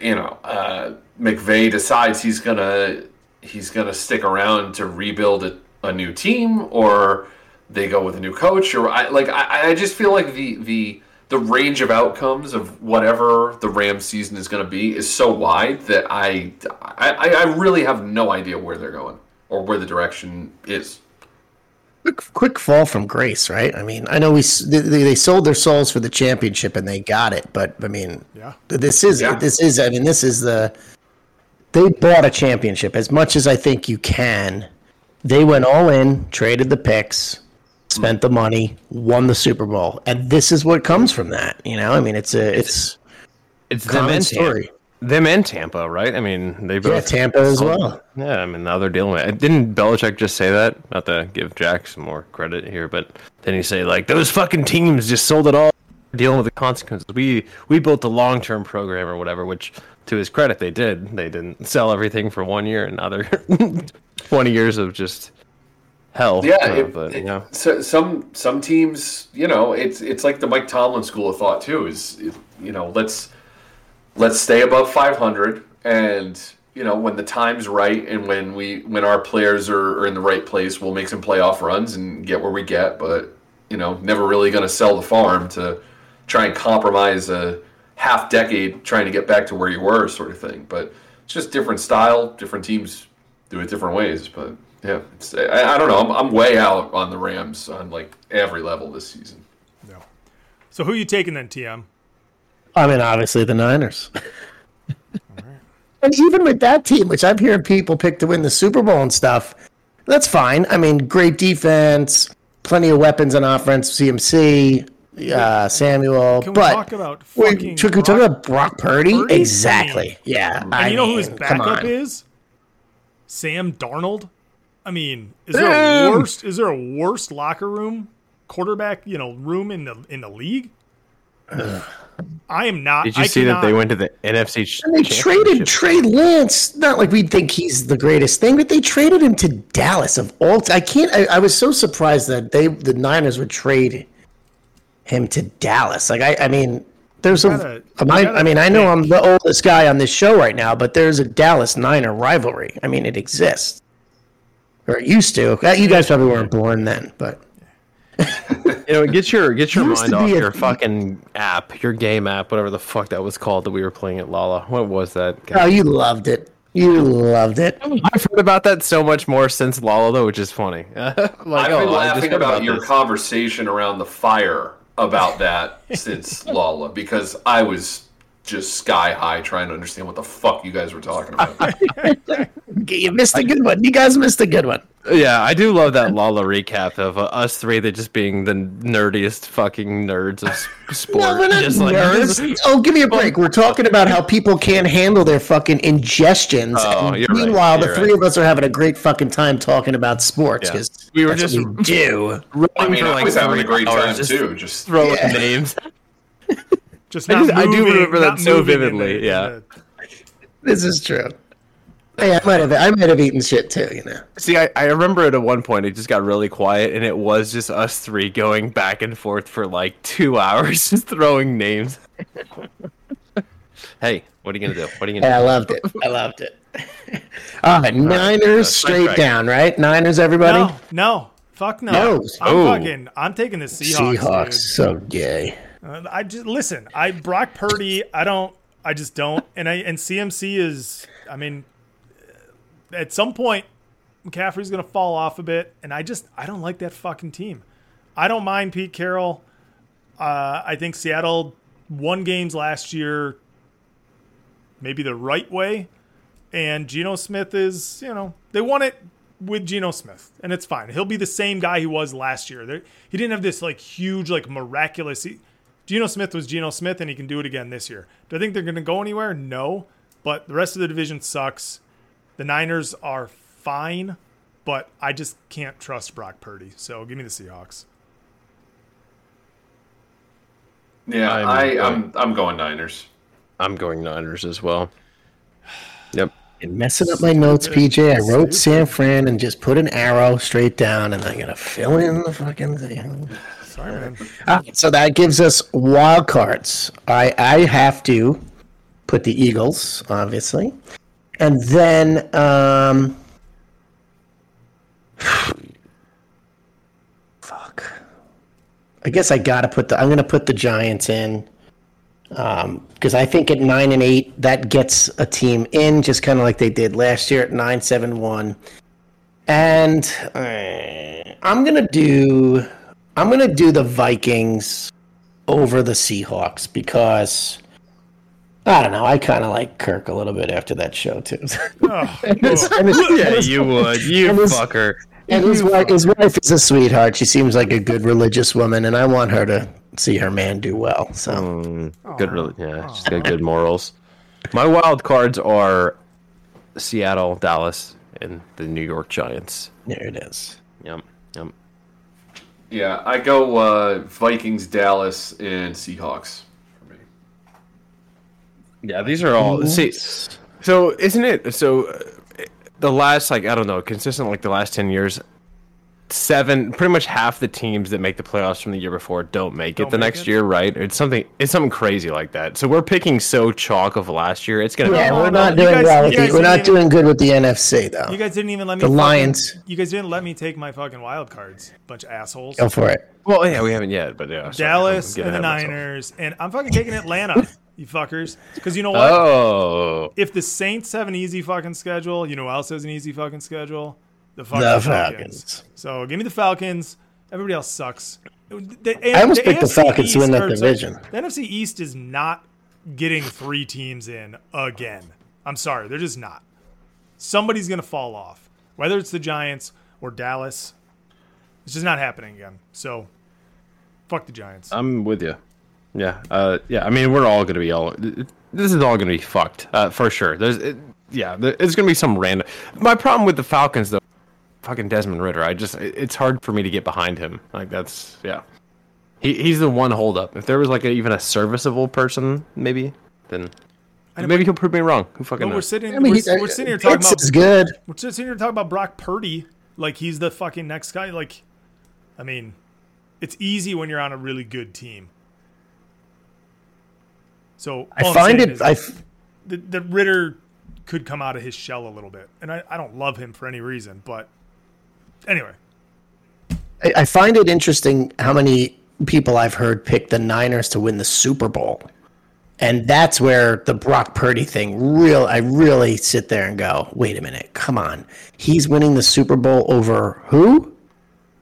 you know, uh, McVay decides he's gonna he's gonna stick around to rebuild a, a new team or they go with a new coach or I like I, I just feel like the the the range of outcomes of whatever the Rams season is going to be is so wide that I, I I really have no idea where they're going or where the direction is. Quick, quick fall from grace, right? I mean, I know we they, they sold their souls for the championship and they got it, but I mean, yeah, this is yeah. this is I mean, this is the they bought a championship as much as I think you can. They went all in, traded the picks, spent the money, won the Super Bowl, and this is what comes from that. You know, I mean, it's a it's it's them and story. Tampa. Them and Tampa, right? I mean, they both yeah Tampa as well. Yeah, I mean now they're dealing with it. Didn't Belichick just say that? Not to give Jack some more credit here, but then he say like those fucking teams just sold it all dealing with the consequences. We we built a long term program or whatever, which to his credit they did. They didn't sell everything for one year and other twenty years of just hell. Yeah, Uh, it- but so, some some teams, you know, it's it's like the Mike Tomlin school of thought too. Is is, you know, let's let's stay above 500, and you know, when the time's right and when we when our players are, are in the right place, we'll make some playoff runs and get where we get. But you know, never really going to sell the farm to try and compromise a half decade trying to get back to where you were, sort of thing. But it's just different style. Different teams do it different ways. But yeah, it's, I, I don't know. I'm, I'm way out on the Rams on like every level this season. So who are you taking then, TM? I mean, obviously the Niners. and even with that team, which I'm hearing people pick to win the Super Bowl and stuff, that's fine. I mean, great defense, plenty of weapons on offense, CMC, uh, Samuel. Can we but talk about we fucking took, we talk Brock about Brock Purdy? Purdy? Exactly. Yeah. And I you know who his backup is? Sam Darnold. I mean, is there a Damn. worst? Is there a worst locker room quarterback? You know, room in the in the league. I am not. Did you I see that they went to the NFC? And they traded championship? Trey Lance. Not like we'd think he's the greatest thing, but they traded him to Dallas of all. T- I can't. I, I was so surprised that they, the Niners, would trade him to Dallas. Like I, I mean, there's You a. gotta- am I, gotta I mean, I know. I'm the oldest guy on this show right now, but there's a Dallas Niner rivalry. I mean, it exists, or it used to. You guys probably weren't born then, but You know, get your get your mind off be a- your fucking app, your game app, whatever the fuck that was called that we were playing at Lala. What was that? oh, you loved it. You loved it. I've heard about that so much more since Lala, though, which is funny. like, I've oh, been just laughing heard about, your this. conversation around the fire about that since Lala because I was just sky high trying to understand what the fuck you guys were talking about. You missed a good one. You guys missed a good one. Yeah, I do love that Lala recap of uh, us three, that just being the nerdiest fucking nerds of s- sport. No, we're not just like nerds. oh, give me a break. We're talking about how people can't handle their fucking ingestions. Oh, and you're right. meanwhile, the You're three right. of us are having a great fucking time talking about sports Yeah. because We were that's just what we do. running I mean, for I like was having a great hours time just too. Just throwing Yeah. names. Just I not just- I do remember that so vividly, yeah. the- This is true. Oh, hey, I might have I might have eaten shit too. You know. See, I, I remember at one point it just got really quiet, and it was just us three going back and forth for like two hours, just throwing names. hey, what are you gonna do? What are you gonna do? I loved it. I loved it. All right, Niners straight right. down, right? Niners, everybody. No, no, fuck no. No. I'm Oh. fucking. I'm taking the Seahawks. Seahawks, dude. so gay. I just listen. I Brock Purdy. I don't. I just don't. And I and CMC is. I mean, at some point, McCaffrey's gonna fall off a bit, and I just I don't like that fucking team. I don't mind Pete Carroll. Uh, I think Seattle won games last year, maybe the right way, and Geno Smith is you know they won it with Geno Smith, and it's fine. He'll be the same guy he was last year. There, he didn't have this like huge like miraculous. He, Geno Smith was Geno Smith, and he can do it again this year. Do I think they're going to go anywhere? No, but the rest of the division sucks. The Niners are fine, but I just can't trust Brock Purdy. So give me the Seahawks. yeah, I'm- I, I'm I'm going Niners. I'm going Niners as well. Yep. You're messing up my notes, PJ. I wrote San Fran and just put an arrow straight down, and I'm gonna fill in the fucking thing. Sorry, man. Ah, so that gives us wild cards. I I have to put the Eagles, obviously, and then um, fuck. I guess I gotta put the. I'm gonna put the Giants in. because I think at nine and eight that gets a team in, just kind of like they did last year at nine seven one. And uh, I'm gonna do I'm gonna do the Vikings over the Seahawks because I don't know. I kind of like Kirk a little bit after that show too. Oh, And his- and his- Yeah, you would. You And his- fucker. and his wife, his wife is a sweetheart. She seems like a good religious woman, and I want her to see her man do well. So Mm, good, really. Yeah, she's got good morals. My wild cards are Seattle, Dallas, and the New York Giants. there it is. Yep. Yep. Yeah, I go uh, Vikings, Dallas, and Seahawks for me. Yeah, these are all see. So isn't it so? uh, The last like I don't know, consistent like the last ten years, seven pretty much half the teams that make the playoffs from the year before don't make it Don't the make next it? year, right? It's something it's something crazy like that. So we're picking so chalk of last year. It's gonna Yeah, No, we're not you doing guys- well. With the, we're not even- doing good with the NFC though. You guys didn't even let me. The fucking- Lions. You guys didn't let me take my fucking wild cards. Bunch of assholes. Go for it. well, yeah, we haven't yet, but yeah. Dallas I'm and the ahead of myself. Niners, and I'm fucking taking Atlanta. you fuckers. Because you know what? Oh, if the Saints have an easy fucking schedule, you know who else has an easy fucking schedule? The fucking The Falcons. Falcons. So give me the Falcons. Everybody else sucks. The, I almost picked the AFC Falcons to win that or, sorry, division. The NFC East is not getting three teams in again. I'm sorry, they're just not. Somebody's gonna fall off, whether it's the Giants or Dallas. It's just not happening again. So, fuck the Giants. I'm with you. Yeah, uh, yeah. I mean, we're all gonna be all. This is all gonna be fucked uh, for sure. There's, it, yeah, there, it's gonna be some random. My problem with the Falcons though, fucking Desmond Ridder. I just it's hard for me to get behind him. Like that's, yeah. He he's the one holdup. If there was like a, even a serviceable person, maybe then. Maybe he'll prove me wrong. Who fucking But we're knows? sitting, I mean, we're, he- we're uh, sitting here talking Pitts about is good. We're sitting here talking about Brock Purdy like he's the fucking next guy. Like, I mean, it's easy when you're on a really good team. So I find it. it. is I f- that, that Ritter could come out of his shell a little bit, and I, I don't love him for any reason, but anyway, I I find it interesting how many people I've heard pick the Niners to win the Super Bowl. And that's where the Brock Purdy thing real I really sit there and go, wait a minute, come on. He's winning the Super Bowl over who?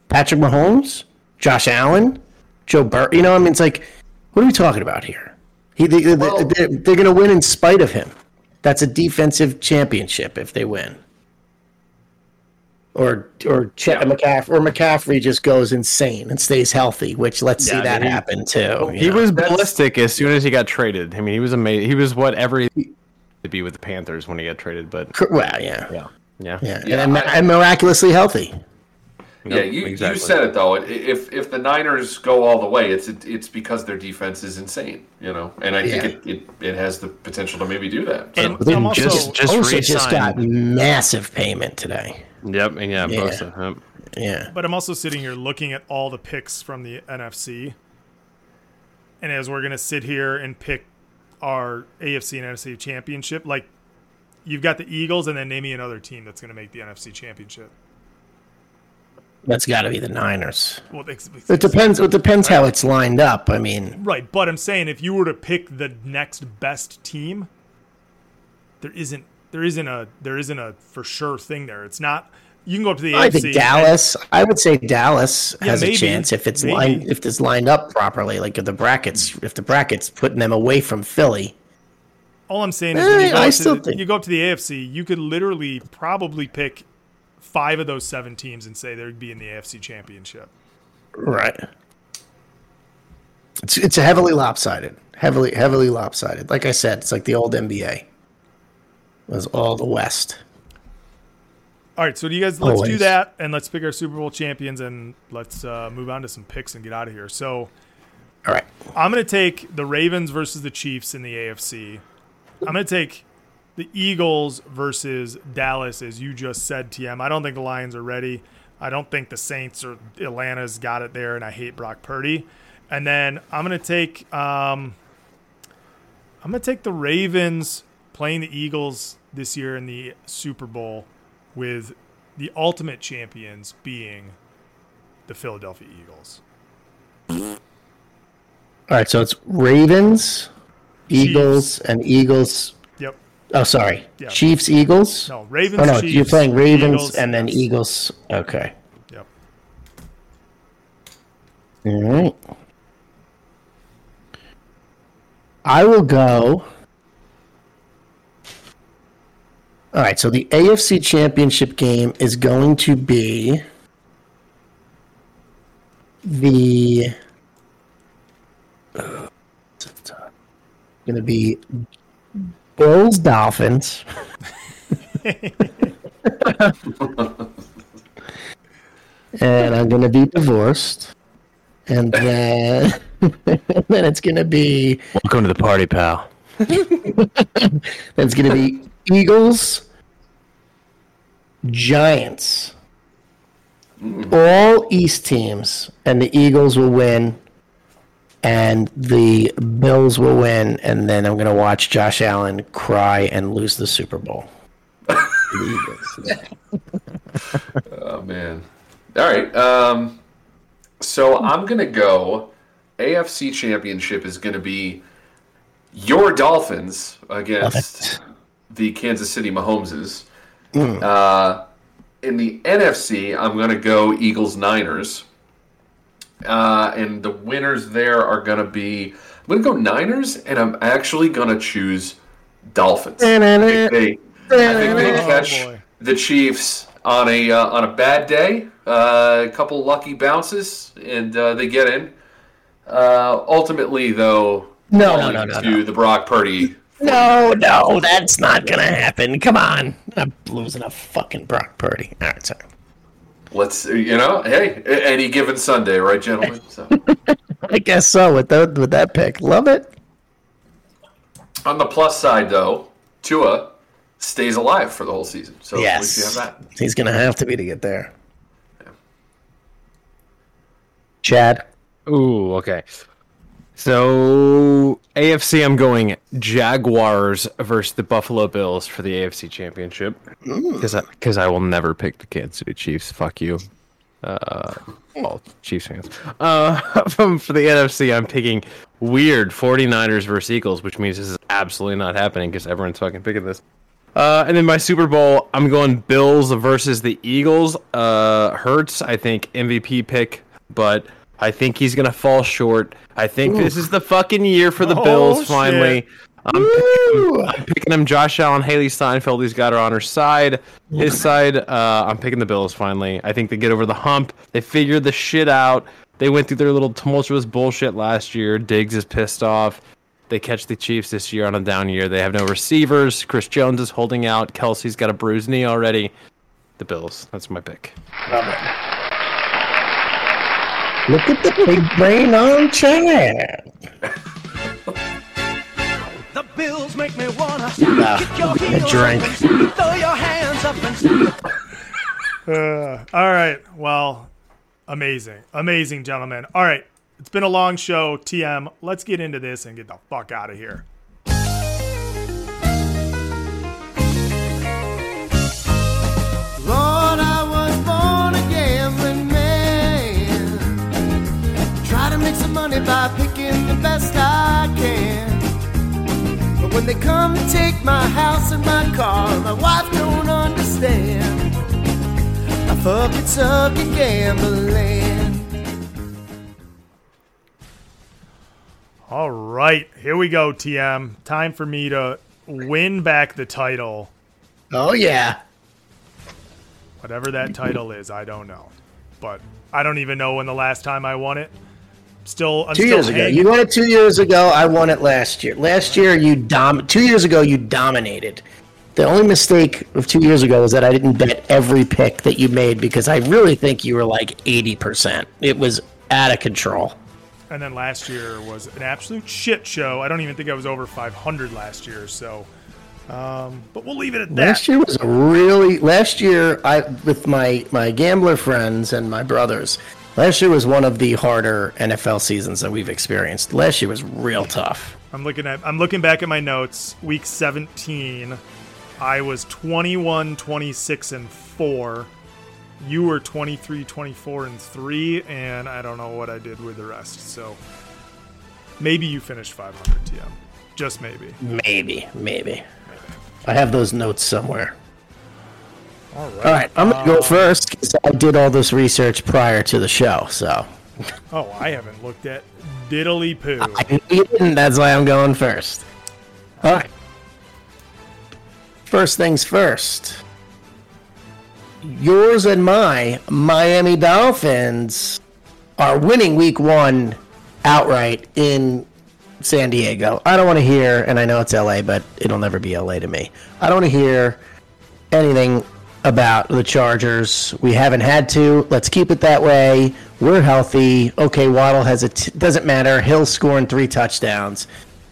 Patrick Mahomes? Josh Allen? Joe Burrow? You know, I mean it's like what are we talking about here? He they, they, they're, they're going to win in spite of him. That's a defensive championship if they win. Or or Chet Yeah. McCaffrey or McCaffrey just goes insane and stays healthy, which let's see Yeah, I that mean, he- happen too. He know? was That's- ballistic as soon as he got traded. I mean, he was amazing. He was whatever he to be with the Panthers when he got traded. But well, yeah, yeah, yeah, yeah, Yeah, and, I- and miraculously healthy. Yeah, you, exactly. you said it though. If if the Niners go all the way, it's it's because their defense is insane, you know, and I think it, it, it has the potential to maybe do that. So. And They also just- just also just got massive payment today. Yep, and yeah, Yeah. both of them. Yeah, But I'm also sitting here looking at all the picks from the NFC. And as we're going to sit here and pick our AFC and NFC championship, like you've got the Eagles and then name me another team that's going to make the NFC championship. that's got to be the Niners. Well, it's, it's- It depends. It depends how it's lined up. I mean, right, but I'm saying if you were to pick the next best team, there isn't there isn't a there isn't a for sure thing there. It's not you can go up to the AFC. I AFC. think and- Dallas. I would say Dallas Yeah, has maybe, a chance if it's maybe. lined if it's lined up properly. Like if the brackets, if the brackets putting them away from Philly. All I'm saying is when you Eh, go, I up still to the, think- you go up to the AFC, you could literally probably pick five of those seven teams and say they'd be in the AFC championship. Right. It's it's heavily lopsided, heavily heavily lopsided. Like I said, it's like the old NBA. Was all the West. All right, so do you guys let's do that and let's pick our Super Bowl champions and let's uh, move on to some picks and get out of here. So All right. I'm going to take the Ravens versus the Chiefs in the AFC. I'm going to take the Eagles versus Dallas, as you just said, TM. I don't think the Lions are ready. I don't think the Saints or Atlanta's got it there, and I hate Brock Purdy. And then I'm going to take um, I'm going to take the Ravens playing the Eagles this year in the Super Bowl, with the ultimate champions being the Philadelphia Eagles. All right. So it's Ravens, Eagles, and Eagles. Yep. Oh, sorry. Yeah. Chiefs, Eagles. No, Ravens. Oh no, Chiefs, you're playing Ravens Eagles, and then yes. Eagles. Okay. Yep. All right. I will go. All right, so the AFC Championship game is going to be the going to be Bills Dolphins. and I'm going to be divorced. and then and then it's gonna be Welcome to the party, pal. it's gonna be Eagles, Giants, all East teams, and the Eagles will win, and the Bills will win, and then I'm gonna watch Josh Allen cry and lose the Super Bowl. The. Oh man. All right. Um, so I'm gonna go. AFC Championship is gonna be your Dolphins against the Kansas City Mahomeses. Uh, in the NFC, I'm gonna go Eagles Niners. Uh, and the winners there are gonna be. I'm gonna go Niners, and I'm actually gonna choose Dolphins. I think they, I think they Oh, catch boy. the Chiefs on a uh, on a bad day. Uh, a couple lucky bounces, and uh, they get in. Uh, ultimately, though, No, no, no, no, to no. the Brock Purdy. No, no, that's not gonna happen. Come on, I'm losing a fucking Brock Purdy. All right, sorry. Let's you know, hey, any given Sunday, right, gentlemen? So I guess so. With that, with that pick, love it. on the plus side, though, Tua stays alive for the whole season. So at least you Yes, have that. he's gonna have to be to get there. Chad, Ooh, okay. So AFC, I'm going Jaguars versus the Buffalo Bills for the AFC Championship because I, 'cause I will never pick the Kansas City Chiefs. Fuck you, uh, well, Chiefs fans. Uh, for the NFC, I'm picking weird 49ers versus Eagles, which means this is absolutely not happening because everyone's fucking picking this. Uh, and then my Super Bowl, I'm going Bills versus the Eagles. Uh, Hurts, I think MVP pick, but I think he's gonna fall short. I think this is the fucking year for the Oh, Bills. shit. Finally, I'm picking, I'm picking him. Josh Allen, Hailee Steinfeld. He's got her on her side. His side. Uh, I'm picking the Bills. Finally, I think they get over the hump. They figured the shit out. They went through their little tumultuous bullshit last year. Diggs is pissed off. They catch the Chiefs this year on a down year. They have no receivers. Chris Jones is holding out. Kelce's got a bruised knee already. The Bills. That's my pick. Look at the big brain on Chad. The bills make me wanna Ah, a drink. throw your hands up and Uh, all right. Well, amazing. Amazing, gentlemen. All right. It's been a long show, TM. Let's get into this and get the fuck out of here. Money by picking the best I can. But when they come to take my house and my car, my wife don't understand. I fucking suck at gambling. All right. Here we go, TM. Time for me to win back the title. Oh yeah. Whatever that title is, I don't know. But I don't even know when the last time I won it. Still, I'm Two still years ago, you won it two years ago. I won it last year. Last year, you dom. Two years ago, you dominated. The only mistake of two years ago was that I didn't bet every pick that you made because I really think you were like eighty percent. It was out of control. And then last year was an absolute shit show. I don't even think I was over 500 last year. So, um, but we'll leave it at that. Last year was a really last year I with my my gambler friends and my brothers. Last year was one of the harder NFL seasons that we've experienced. Last year was real tough. I'm looking at I'm looking back at my notes. Week 17, I was 21, 26 and 4. You were 23, 24 and 3 and I don't know what I did with the rest. So maybe you finished 500 TM. Just maybe. Maybe, maybe. I have those notes somewhere. All right. All right, I'm gonna go first because I did all this research prior to the show. So Oh, I haven't looked at diddly poo. I didn't. That's why I'm going first. All right. First things first. Yours and my Miami Dolphins are winning week one outright in San Diego. I don't want to hear, and I know it's LA, but it'll never be LA to me. I don't want to hear anything about the Chargers. We haven't had to. Let's keep it that way. We're healthy. Okay, Waddle has a t- doesn't matter. Hill scoring three touchdowns.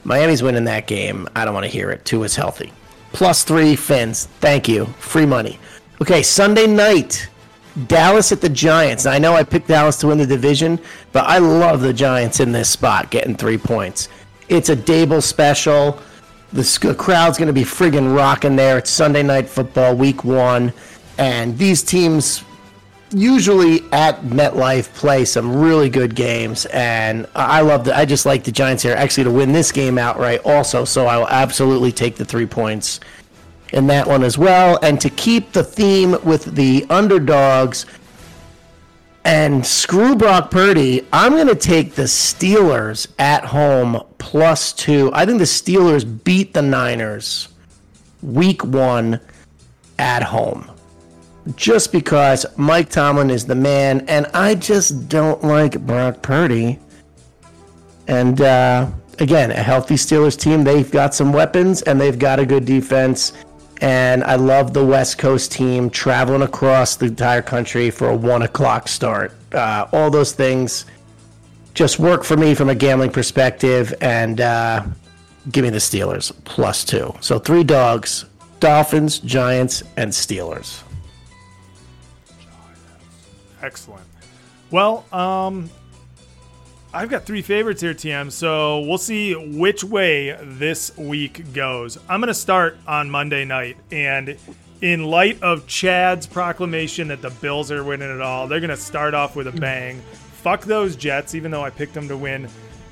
Miami's winning that game. I don't want to hear it. Tua is healthy. Plus three fins. Thank you. Free money. Okay, Sunday night. Dallas at the Giants. I know I picked Dallas to win the division, but I love the Giants in this spot getting three points. It's a Daboll special. The sc- crowd's going to be friggin' rocking there. It's Sunday night football, week one. And these teams usually at MetLife play some really good games, and I love the. I just like the Giants here actually to win this game outright also. So I will absolutely take the three points in that one as well, and to keep the theme with the underdogs. And screw Brock Purdy. I'm going to take the Steelers at home plus two. I think the Steelers beat the Niners week one at home just because Mike Tomlin is the man, and I just don't like Brock Purdy. And uh, again, a healthy Steelers team. They've got some weapons and they've got a good defense. And I love the West Coast team traveling across the entire country for a one o'clock start. Uh, all those things just work for me from a gambling perspective. And uh, give me the Steelers plus two. So three dogs Dolphins, Giants, and Steelers. Excellent. Well, um, I've got three favorites here, TM. So we'll see which way this week goes. I'm going to start on Monday night, and in light of Chad's proclamation that the Bills are winning it all, they're going to start off with a bang. Fuck those Jets, even though I picked them to win.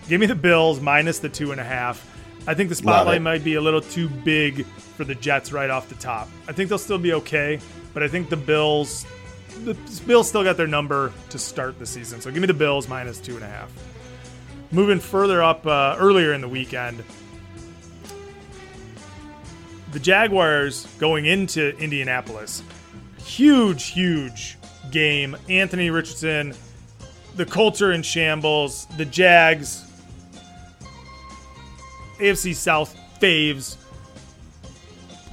Give me the Bills minus the two and a half. I think the spotlight might be a little too big for the Jets right off the top. I think they'll still be okay, but I think the Bills the Bills still got their number to start the season. So give me the Bills minus two and a half. Moving further up uh, earlier in the weekend, the Jaguars going into Indianapolis. Huge, huge game. Anthony Richardson, the Colts are in shambles. The Jags, AFC South faves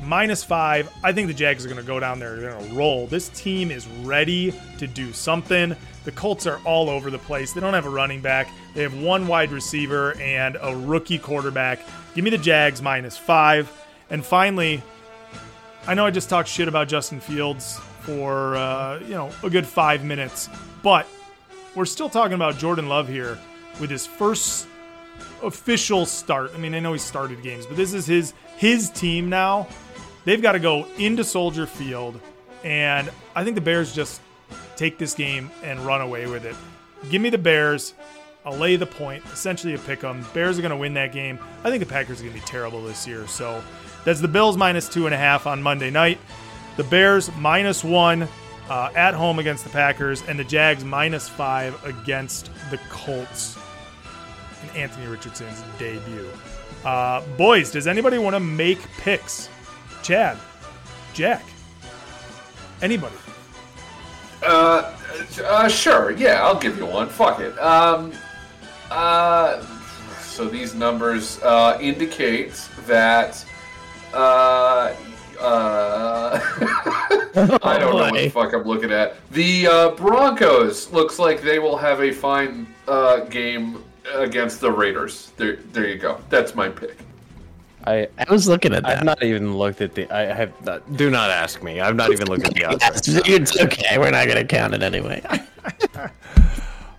minus five. I think the Jags are going to go down there. They're going to roll. This team is ready to do something. The Colts are all over the place. They don't have a running back. They have one wide receiver and a rookie quarterback. Give me the Jags minus five. And finally, I know I just talked shit about Justin Fields for uh, you know a good five minutes, but we're still talking about Jordan Love here with his first official start. I mean, I know he started games, but this is his his team now They've got to go into Soldier Field, and I think the Bears just take this game and run away with it. Give me the Bears. I'll lay the point. Essentially, a pick 'em. Bears are going to win that game. I think the Packers are going to be terrible this year. So that's the Bills minus two and a half on Monday night. The Bears minus one uh, at home against the Packers, and the Jags minus five against the Colts in Anthony Richardson's debut. Uh, boys, does anybody want to make picks? Chad, Jack, anybody? Uh, uh, sure. Yeah, I'll give you one. Fuck it. Um, uh, so these numbers uh, indicate that. Uh, uh, I don't know what the fuck I'm looking at. The uh, Broncos looks like they will have a fine uh, game against the Raiders. There, there you go. That's my pick. I I was looking at that. I've not even looked at the. I have. Not, do not ask me. I've not even looked at the odds. it's okay. We're not going to count it anyway.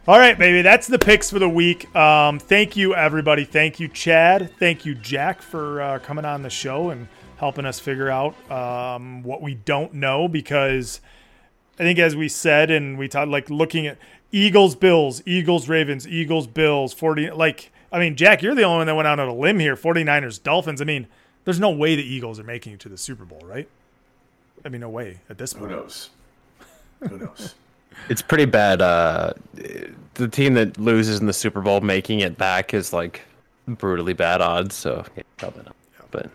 All right, baby. That's the picks for the week. Um, thank you, everybody. Thank you, Chad. Thank you, Jack, for uh, coming on the show and helping us figure out um, what we don't know. Because I think, as we said, and we talked, like looking at Eagles, Bills, Eagles, Ravens, Eagles, Bills, forty. Like, I mean, Jack, you're the only one that went out on a limb here. 49ers, Dolphins. I mean, there's no way the Eagles are making it to the Super Bowl, right? I mean, no way at this point. Who knows? Who knows? it's pretty bad. Uh, the team that loses in the Super Bowl making it back is like brutally bad odds. So yeah, probably not. But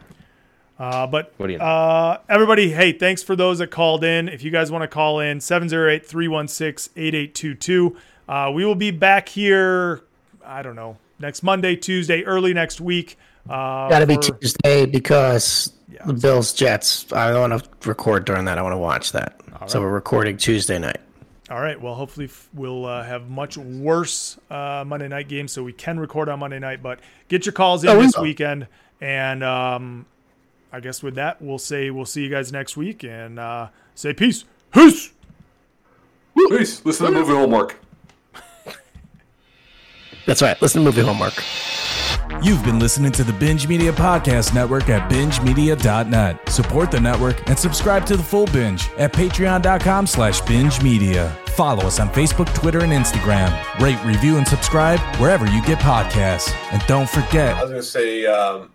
uh, but what do you know? uh, everybody, hey, thanks for those that called in. If you guys want to call in, 708 316 8822. Uh, we will be back here, I don't know, next Monday, Tuesday, early next week. Uh, Got to be Tuesday because yeah, the Bills Jets. I don't want to record during that. I want to watch that. Right. So we're recording Tuesday night. All right. Well, hopefully we'll uh, have much worse uh, Monday night games, so we can record on Monday night. But get your calls in Oh, this will. weekend, and um, I guess with that, we'll say we'll see you guys next week, and uh, say peace. Peace. Peace. Listen to the movie homework. That's right. Listen to movie homework. You've been listening to the Binge Media Podcast Network at bingemedia.net. Support the network and subscribe to the full binge at patreon.com slash binge media. Follow us on Facebook, Twitter, and Instagram. Rate, review, and subscribe wherever you get podcasts. And don't forget, I was gonna say, um,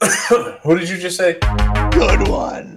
who did you just say? Good one.